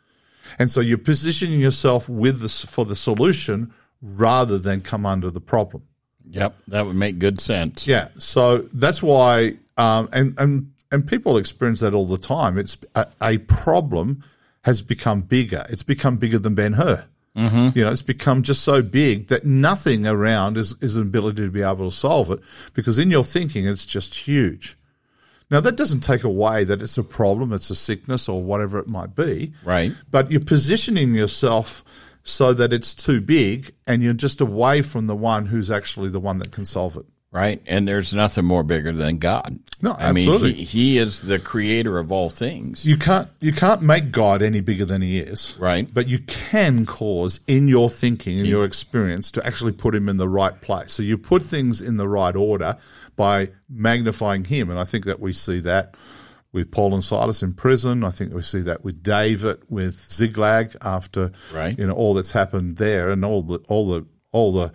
And so you're positioning yourself with this for the solution rather than come under the problem. Yep, that would make good sense. Yeah, so that's why, um, and and and people experience that all the time. It's a, a problem has become bigger. It's become bigger than Ben Hur. Mm-hmm. You know, it's become just so big that nothing around is, is an ability to be able to solve it because in your thinking, it's just huge. Now, that doesn't take away that it's a problem, it's a sickness or whatever it might be. Right. But you're positioning yourself so that it's too big and you're just away from the one who's actually the one that can solve it. Right. And there's nothing more bigger than God. No, I mean, absolutely. he, he is the creator of all things. You can't you can't make God any bigger than he is. Right. But you can cause in your thinking and your experience to actually put him in the right place. So you put things in the right order by magnifying him. And I think that we see that with Paul and Silas in prison. I think we see that with David, with Ziklag after Right. you know all that's happened there and all the all the all the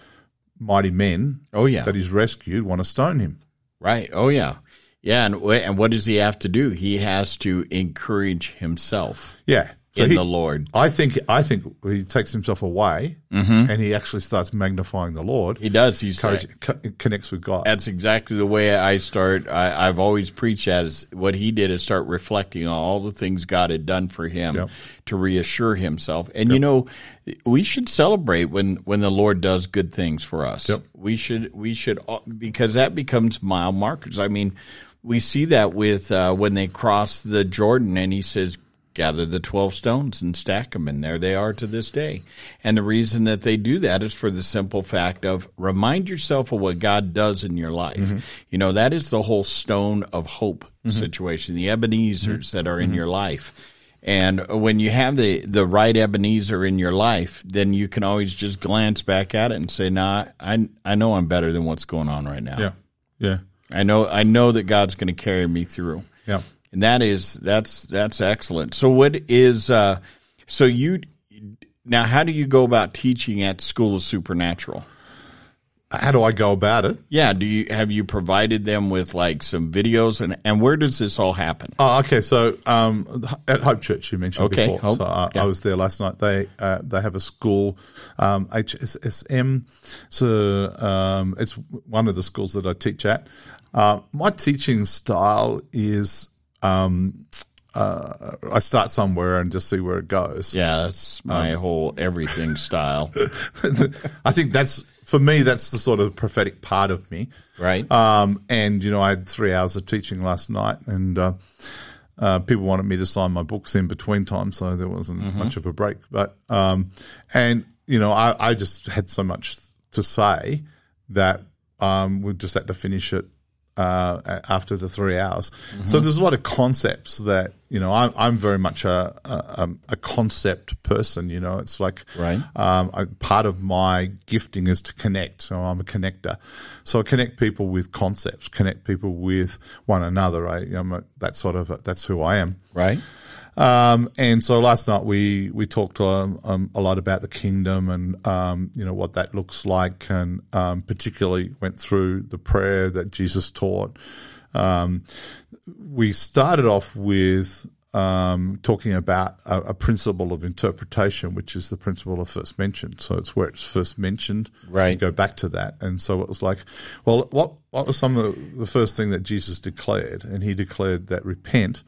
mighty men Oh, yeah. that he's rescued want to stone him. Right. Oh, yeah. Yeah. And, and what does he have to do? He has to encourage himself Yeah. So in he- the Lord. I think I think he takes himself away and he actually starts magnifying the Lord. He does. He co- connects with God. That's exactly the way I start. I, I've always preached is what he did is start reflecting on all the things God had done for him Yep. to reassure himself. And you know, we should celebrate when when the Lord does good things for us. Yep. We should we should because that becomes mile markers. I mean, we see that with uh, when they cross the Jordan, and he says. Gather the 12 stones and stack them, and there they are to this day. And the reason that they do that is for the simple fact of remind yourself of what God does in your life. Mm-hmm. You know, that is the whole stone of hope mm-hmm. situation, the Ebenezers mm-hmm. that are in your life. And when you have the, the right Ebenezer in your life, then you can always just glance back at it and say, nah, I, I know I'm better than what's going on right now. yeah. Yeah. I know, I know that God's going to carry me through. Yeah. And that is that's that's excellent. So what is uh so you now how do you go about teaching at School of Supernatural? How do I go about it? Yeah, do you have you provided them with like some videos and and where does this all happen? Oh, okay. So um, at Hope Church, you mentioned Okay, before. Hope, So I, yeah. I was there last night. They uh, they have a school, um, HSSM. So um, it's one of the schools that I teach at. Uh, my teaching style is um, uh, I start somewhere and just see where it goes. Yeah, that's my whole everything style, *laughs* I think that's for me. That's the sort of prophetic part of me. right? Um, and you know, I had three hours of teaching last night, and uh, uh, people wanted me to sign my books in between times, so there wasn't much of a break. But um, and you know, I, I just had so much to say that um, we just had to finish it uh, after the three hours. So there's a lot of concepts that you know I'm, I'm very much a, a a concept person. You know, it's like Right. um, I, part of my gifting is to connect. So I'm a connector. So I connect people with concepts, connect people with one another. I, I'm a, that sort of that's who I am. right? Um, and so last night we we talked um, um, a lot about the kingdom and um, you know what that looks like, and um, particularly went through the prayer that Jesus taught. Um, we started off with um, talking about a, a principle of interpretation, which is the principle of first mention. So it's where it's first mentioned. Right. You go back to that, and so it was like, well, what what was some of the, the first thing that Jesus declared? And he declared that repent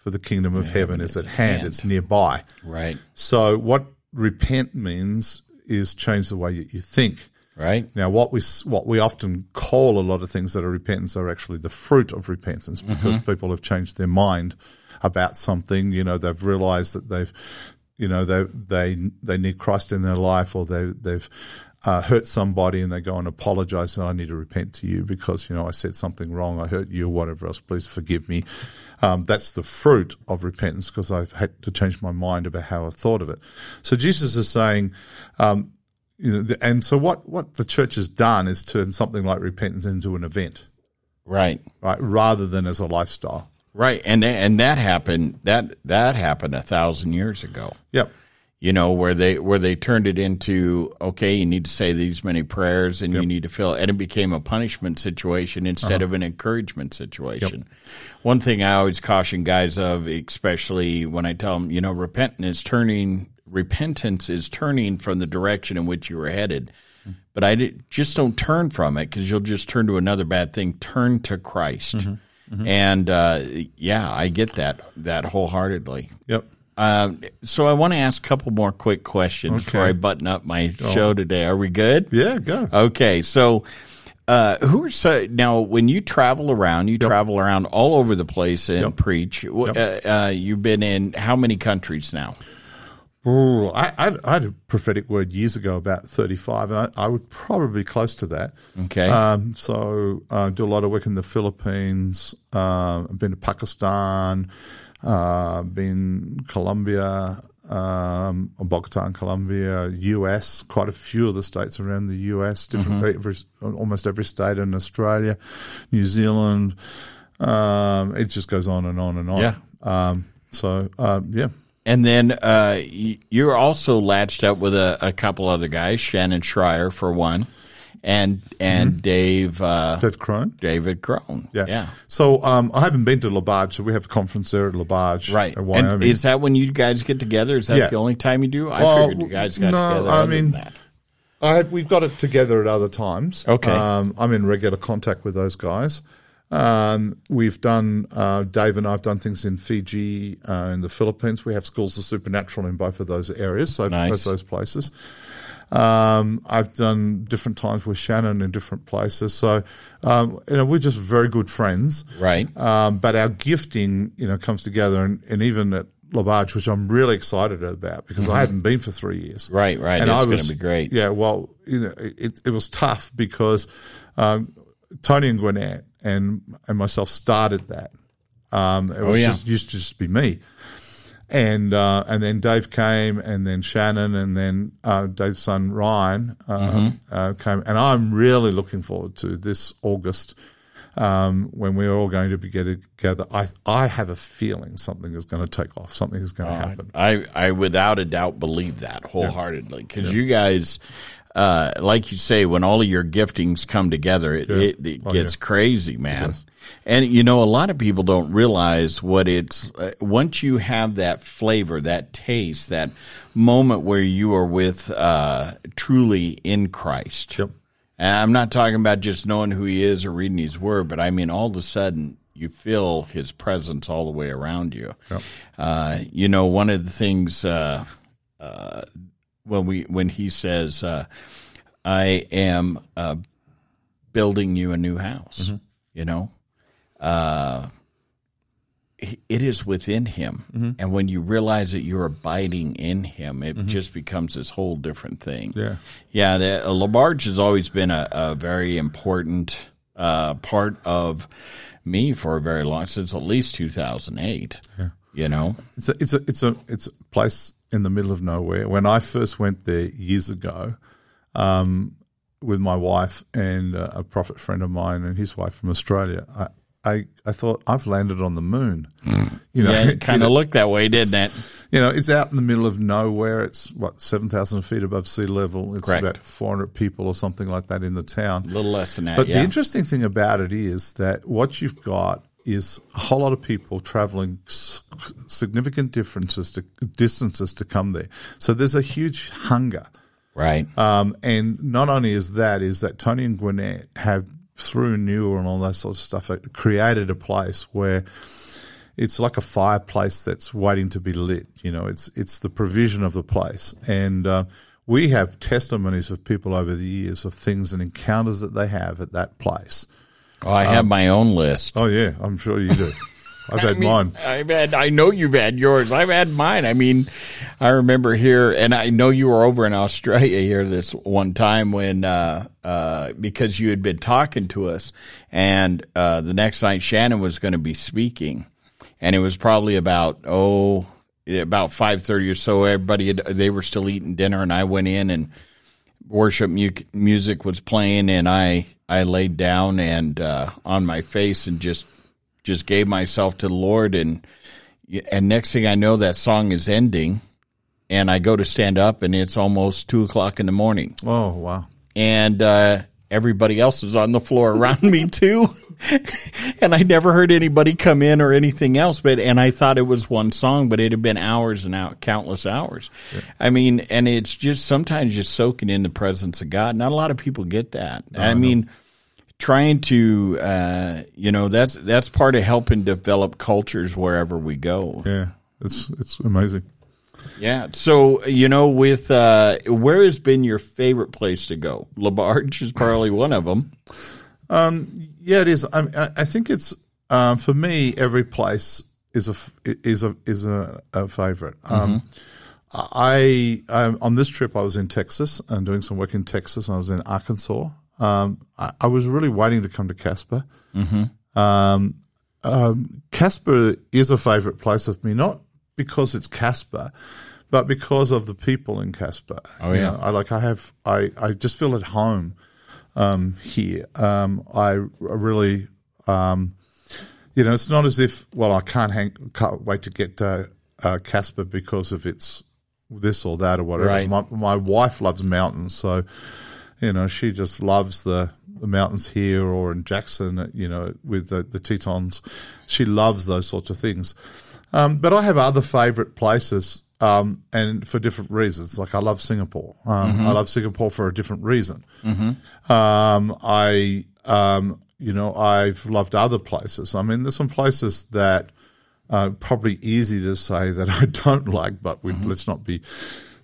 for the kingdom of heaven is at hand. hand. It's nearby. Right. So what repent means is change the way you, you think. Right. Now, what we what we often call a lot of things that are repentance are actually the fruit of repentance because people have changed their mind about something. You know, they've realised that they've, you know, they they they need Christ in their life, or they they've uh, hurt somebody and they go and apologize. And I need to repent to you because you know I said something wrong. I hurt you, or whatever else. Please forgive me. Um, that's the fruit of repentance because I've had to change my mind about how I thought of it. So Jesus is saying. Um, you know, the- and so what, what the church has done is turn something like repentance into an event, Right. right? Rather than as a lifestyle. Right. And and that happened that that happened a thousand years ago. Yep. You know where they where they turned it into okay, you need to say these many prayers and you need to fill, and it became a punishment situation instead uh-huh. of an encouragement situation. One thing I always caution guys of, especially when I tell them, you know, repentance is turning repentance is turning from the direction in which you were headed. Mm-hmm. But I did, just don't turn from it because you'll just turn to another bad thing. Turn to Christ, mm-hmm. Mm-hmm. and uh, yeah, I get that that wholeheartedly. Yep. Uh, so I want to ask a couple more quick questions before I button up my show today. Are we good? Yeah, go. Okay, so uh, who are so now when you travel around, you travel around all over the place and preach. Wh- Uh, uh, you've been in how many countries now? Ooh, I, I, I had a prophetic word years ago about 35, and I, I would probably be close to that. Okay, Um, so uh, do a lot of work in the Philippines. Uh, I've been to Pakistan. Uh, been Colombia, um, Bogota in Colombia, U.S. Quite a few of the states around the U.S. Different, every, almost every state in Australia, New Zealand. Um, it just goes on and on and on. Yeah. Um, so um, yeah. and then uh, you're also latched up with a, a couple other guys, Shannon Schreier for one, and and Dave uh, Dave Crone. David Crone. Yeah. yeah. So um, I haven't been to Labarge, so we have a conference there at Labarge, Right. in Wyoming. And is that when you guys get together? Is that Yeah. the only time you do? I Well, figured you guys got no, together. I mean-. I had, we've got it together at other times. Okay. Um, I'm in regular contact with those guys. Um, we've done, uh, Dave and I have done things in Fiji, uh, in the Philippines. We have schools of supernatural in both of those areas, so Nice. both those places. Um, I've done different times with Shannon in different places. So, um, you know, we're just very good friends. right. Um, but our gifting, you know, comes together, and, and even at Labarge, which I'm really excited about because I hadn't been for three years. Mm-hmm. Right, right. And It's I gonna be great. Yeah, well, you know, it, it was tough because um, Tony and Gwinnett and and myself started that. Um, it was Oh, yeah. just, used to just be me. And uh, and then Dave came, and then Shannon, and then uh, Dave's son Ryan uh, Mm-hmm. uh, came, and I'm really looking forward to this August um, when we're all going to be getting together. I I have a feeling something is going to take off. Something is going to happen. I, I without a doubt believe that wholeheartedly because you guys, uh, like you say, when all of your giftings come together, it, it, it Oh, gets crazy, man. And you know, a lot of people don't realize what it's uh, once you have that flavor, that taste, that moment where you are with uh, truly in Christ. Yep. And I'm not talking about just knowing who he is or reading his word, but I mean all of a sudden you feel his presence all the way around you. Uh, you know, one of the things uh, uh, when we when he says, uh, "I am uh, building you a new house," you know, uh, it is within him, and when you realize that you're abiding in him, it just becomes this whole different thing. Yeah. Yeah, the, uh, Labarge has always been a, a very important uh, part of me for a very long since at least 2008. You know, It's a it's a it's a it's a place in the middle of nowhere. When I first went there years ago, um, with my wife and uh, a prophet friend of mine and his wife from Australia, I I, I thought I've landed on the moon. *laughs* You know, yeah, it *laughs* kind of looked that way, didn't it? you know, it's out in the middle of nowhere. It's what seven thousand feet above sea level. It's Correct. about four hundred people or something like that in the town. A little less than that. But yeah. the interesting thing about it is that what you've got is a whole lot of people traveling significant differences to distances to come there. So there's a huge hunger. right. Um, and not only is that, is that Tony and Gwinnett have through Newer and all that sort of stuff created a place where it's like a fireplace that's waiting to be lit. You know, it's it's the provision of the place, and uh, we have testimonies of people over the years of things and encounters that they have at that place. Oh, I have my own list. Oh yeah, I'm sure you do. *laughs* I've had I mean, mine. I've had. I know you've had yours. I've had mine. I mean, I remember here, and I know you were over in Australia here this one time when uh, uh, because you had been talking to us, and uh, the next night Shannon was going to be speaking, and it was probably about oh about five thirty or so. Everybody had, they were still eating dinner, and I went in and worship mu- music was playing, and I I laid down and uh, on my face and just just gave myself to the Lord, and and next thing I know, that song is ending, and I go to stand up, and it's almost two o'clock in the morning, Oh wow. and uh, everybody else is on the floor around me *laughs* too. and I never heard anybody come in or anything else, but and I thought it was one song, but it had been hours and out, countless hours. I mean, and it's just sometimes just soaking in the presence of God. Not a lot of people get that. I mean, trying to, uh, you know, that's that's part of helping develop cultures wherever we go. Yeah, it's it's amazing. Yeah. So, you know, with uh, where has been your favorite place to go? Labarge is probably one of them. Yeah, it is. I, I think it's um, for me. Every place is a is a is a, a favorite. Um, I, I on this trip I was in Texas and doing some work in Texas. and I was in Arkansas. Um, I, I was really waiting to come to Casper. Um, um, Casper is a favorite place of me, not because it's Casper, but because of the people in Casper. Oh, You yeah. know, I like. I have. I I just feel at home um, here. Um, I really, um, you know, it's not as if well, I can't hang, can't wait to get uh, uh, Casper because of its this or that or whatever. Right. My, my wife loves mountains, so you know she just loves the, the mountains here or in Jackson. You know, with the, the Tetons, she loves those sorts of things. Um, but I have other favourite places, um, and for different reasons. Like I love Singapore. Um, I love Singapore for a different reason. Um, I, um, you know, I've loved other places. I mean, there's some places that uh, probably easy to say that *laughs* I don't like, but we, let's not be,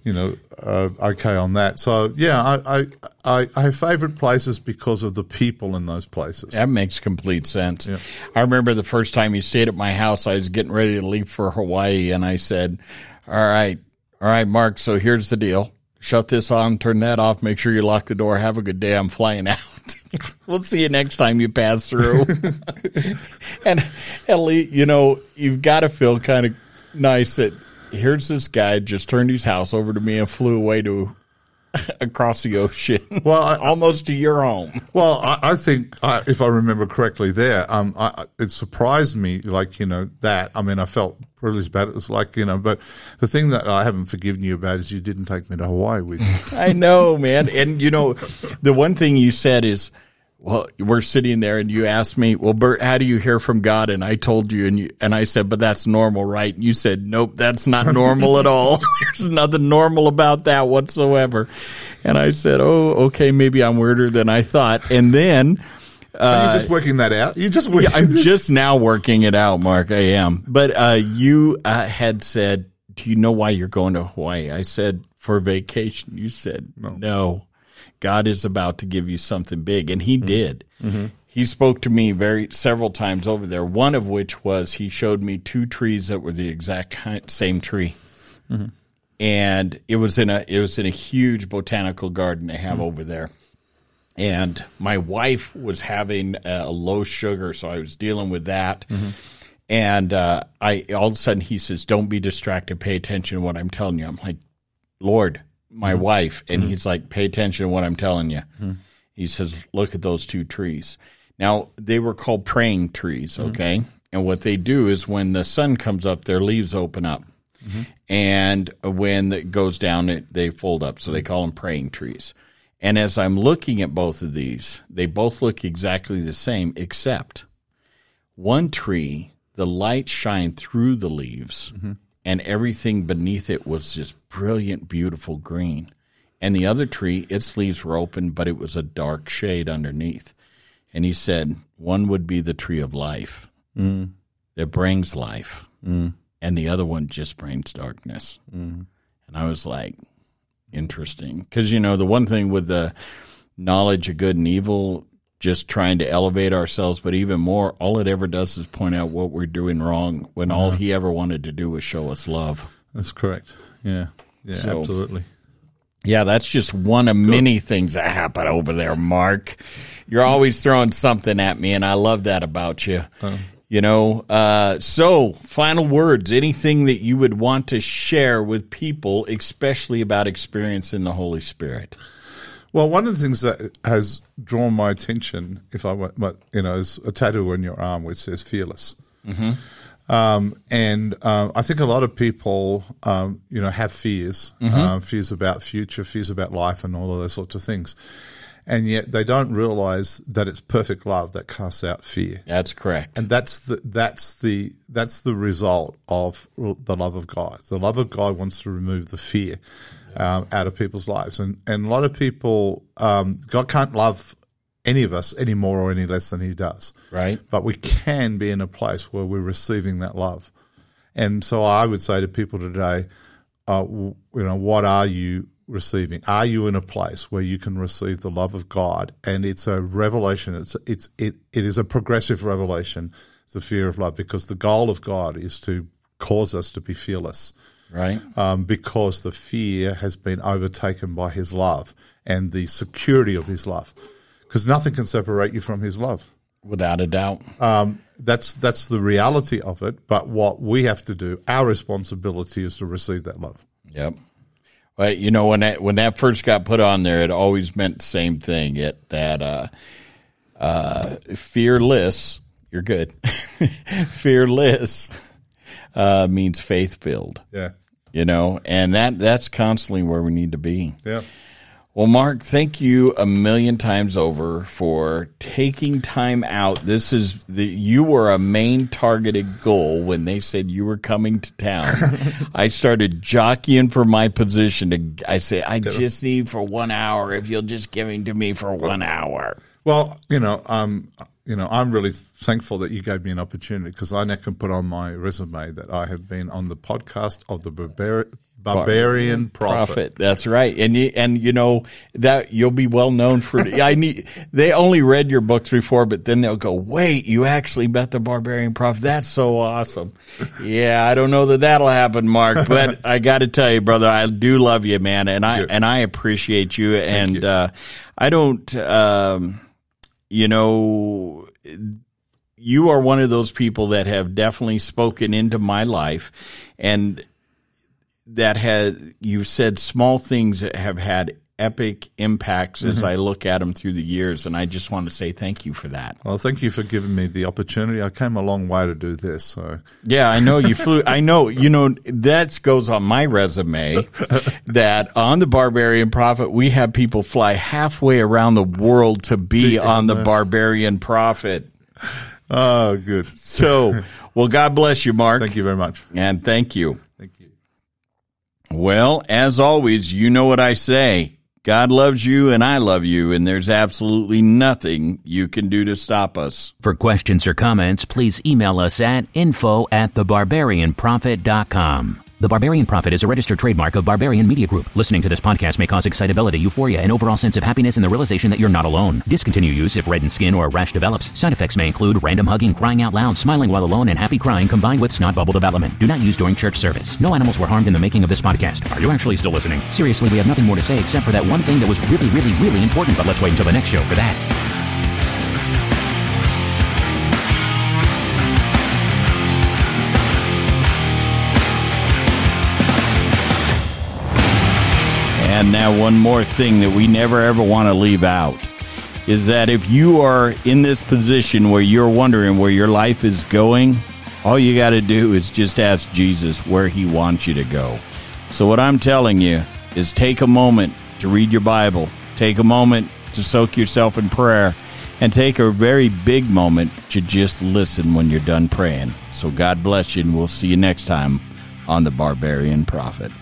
you know, uh, okay on that. So yeah, I, I, I, I have favourite places because of the people in those places. That makes complete sense. I remember the first time you stayed at my house, I was getting ready to leave for Hawaii, and I said, All right, all right, Mark, so here's the deal. Shut this on, turn that off, make sure you lock the door. Have a good day. I'm flying out. *laughs* we'll see you next time you pass through. *laughs* *laughs* and at least, you know, you've got to feel kind of nice that here's this guy just turned his house over to me and flew away to *laughs* across the ocean. Well, I- almost to your home. Well, I, I think uh, if I remember correctly, there, um, I, I- it surprised me, like you know that. I mean, I felt really bad. It was like you know, but the thing that I haven't forgiven you about is you didn't take me to Hawaii with you. *laughs* I know, man. And you know, the one thing you said is, well, we're sitting there and you asked me, well, Bert, how do you hear from God? And I told you, and you, and I said, but that's normal, right? And you said, nope, that's not normal *laughs* at all. *laughs* There's nothing normal about that whatsoever. And I said, oh, okay, maybe I'm weirder than I thought. And then, Are you just working that out? You just working. I'm *laughs* just now working it out, Mark. I am. But uh, you uh, had said, "Do you know why you're going to Hawaii?" I said, "For vacation." You said, "No, God is about to give you something big," and He mm-hmm. did. Mm-hmm. He spoke to me very several times over there. One of which was he showed me two trees that were the exact same tree, mm-hmm. and it was in a it was in a huge botanical garden they have over there and my wife was having a low sugar, so I was dealing with that. And uh, I all of a sudden he says, "Don't be distracted. Pay attention to what I'm telling you." I'm like, "Lord, my mm-hmm. wife," and mm-hmm. he's like, "Pay attention to what I'm telling you." Mm-hmm. He says, "Look at those two trees." Now they were called praying trees, okay? And what they do is when the sun comes up, their leaves open up, and when it goes down, it, they fold up. So they call them praying trees. And as I'm looking at both of these, they both look exactly the same, except one tree, the light shined through the leaves, and everything beneath it was just brilliant, beautiful green. And the other tree, its leaves were open, but it was a dark shade underneath. And he said, one would be the tree of life mm. that brings life, mm. and the other one just brings darkness. Mm. And I was like, interesting. Because, you know, the one thing with the knowledge of good and evil, just trying to elevate ourselves, but even more, all it ever does is point out what we're doing wrong when all he ever wanted to do was show us love. That's correct. Yeah. Yeah. So- absolutely. Yeah, that's just one of many things that happen over there, Mark. You're always throwing something at me, and I love that about you. You know, uh, so final words, anything that you would want to share with people, especially about experiencing the Holy Spirit. Well, one of the things that has drawn my attention, if I but, you know, is a tattoo on your arm which says "fearless." Um, and uh, I think a lot of people, um, you know, have fears, uh, fears about future, fears about life, and all of those sorts of things. And yet they don't realize that it's perfect love that casts out fear. That's correct. And that's the that's the that's the result of the love of God. The love of God wants to remove the fear um, out of people's lives, and and a lot of people, um, God can't love any of us any more or any less than He does, Right. but we can be in a place where we're receiving that love. And so I would say to people today, uh, w- you know, what are you receiving? Are you in a place where you can receive the love of God? And it's a revelation. It's it's it it is a progressive revelation. The fear of love, because the goal of God is to cause us to be fearless Right. um, because the fear has been overtaken by his love and the security of his love. Because nothing can separate you from his love. Without a doubt. Um, that's that's the reality of it. But what we have to do, our responsibility, is to receive that love. Yep. Well, you know when that when that first got put on there, it always meant the same thing. It that uh, uh, fearless. You're good. *laughs* fearless uh, means faith filled. Yeah, You know, and that that's constantly where we need to be. yeah. Well, Mark, thank you a million times over for taking time out. This is the you were a main targeted goal when they said you were coming to town. *laughs* I started jockeying for my position. To I say I just need for one hour. If you'll just give him to me for one hour. Well, you know, um, you know, I'm really thankful that you gave me an opportunity because I now can put on my resume that I have been on the podcast of the Barbar- Barbarian Prophet. Prophet. That's right. And you, and you know that you'll be well known for I need they only read your books before but then they'll go, "Wait, you actually met the barbarian prophet. That's so awesome." yeah, I don't know that that'll happen, Mark, *laughs* but I got to tell you, brother, I do love you, man, and I Good. and I appreciate you and you. uh I don't um you know you are one of those people that have definitely spoken into my life and that has you've said small things that have had epic impacts as mm-hmm. I look at them through the years and I just want to say thank you for that. Well, thank you for giving me the opportunity. I came a long way to do this, so Yeah, I know you *laughs* flew I know, you know that goes on my resume *laughs* that on the Barbarian Prophet we have people fly halfway around the world to be on the Barbarian Prophet. *laughs* oh, good. So, well God bless you, Mark. Thank you very much. And thank you. Thank you. Well, as always, you know what I say. God loves you and I love you, and there's absolutely nothing you can do to stop us. For questions or comments, please email us at info at thebarbarianprophet.com. The Barbarian Prophet is a registered trademark of Barbarian Media Group. Listening to this podcast may cause excitability, euphoria, and overall sense of happiness and the realization that you're not alone. Discontinue use if reddened skin or a rash develops. Side effects may include random hugging, crying out loud, smiling while alone, and happy crying combined with snot bubble development. Do not use during church service. No animals were harmed in the making of this podcast. Are you actually still listening? Seriously, we have nothing more to say except for that one thing that was really, really, really important, but let's wait until the next show for that. And now, one more thing that we never ever want to leave out is that if you are in this position where you're wondering where your life is going, all you got to do is just ask Jesus where he wants you to go. So, what I'm telling you is take a moment to read your Bible, take a moment to soak yourself in prayer, and take a very big moment to just listen when you're done praying. So, God bless you, and we'll see you next time on The Barbarian Prophet.